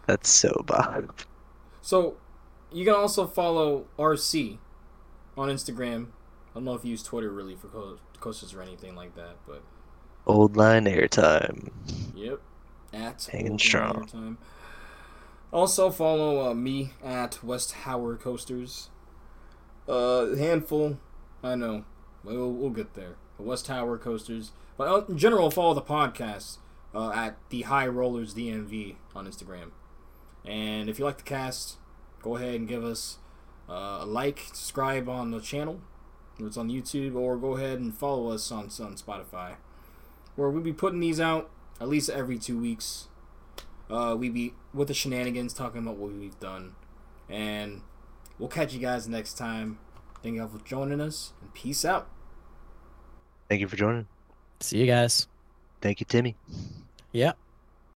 That's so bad. So, you can also follow RC on Instagram. I don't know if you use Twitter really for co- coasters or anything like that, but Old line airtime. yep. At Hanging Old strong. Linear Time. Also follow uh, me at West Howard Coasters. Uh, handful, I know. We'll, we'll get there. The West Howard Coasters, but uh, in general, follow the podcast uh, at the High Rollers DMV on Instagram. And if you like the cast, go ahead and give us uh, like, subscribe on the channel, if it's on YouTube, or go ahead and follow us on on Spotify, where we'll be putting these out at least every two weeks. Uh, we be with the shenanigans talking about what we've done, and we'll catch you guys next time. Thank you all for joining us, and peace out. Thank you for joining. see you guys. Thank you, Timmy. Yep.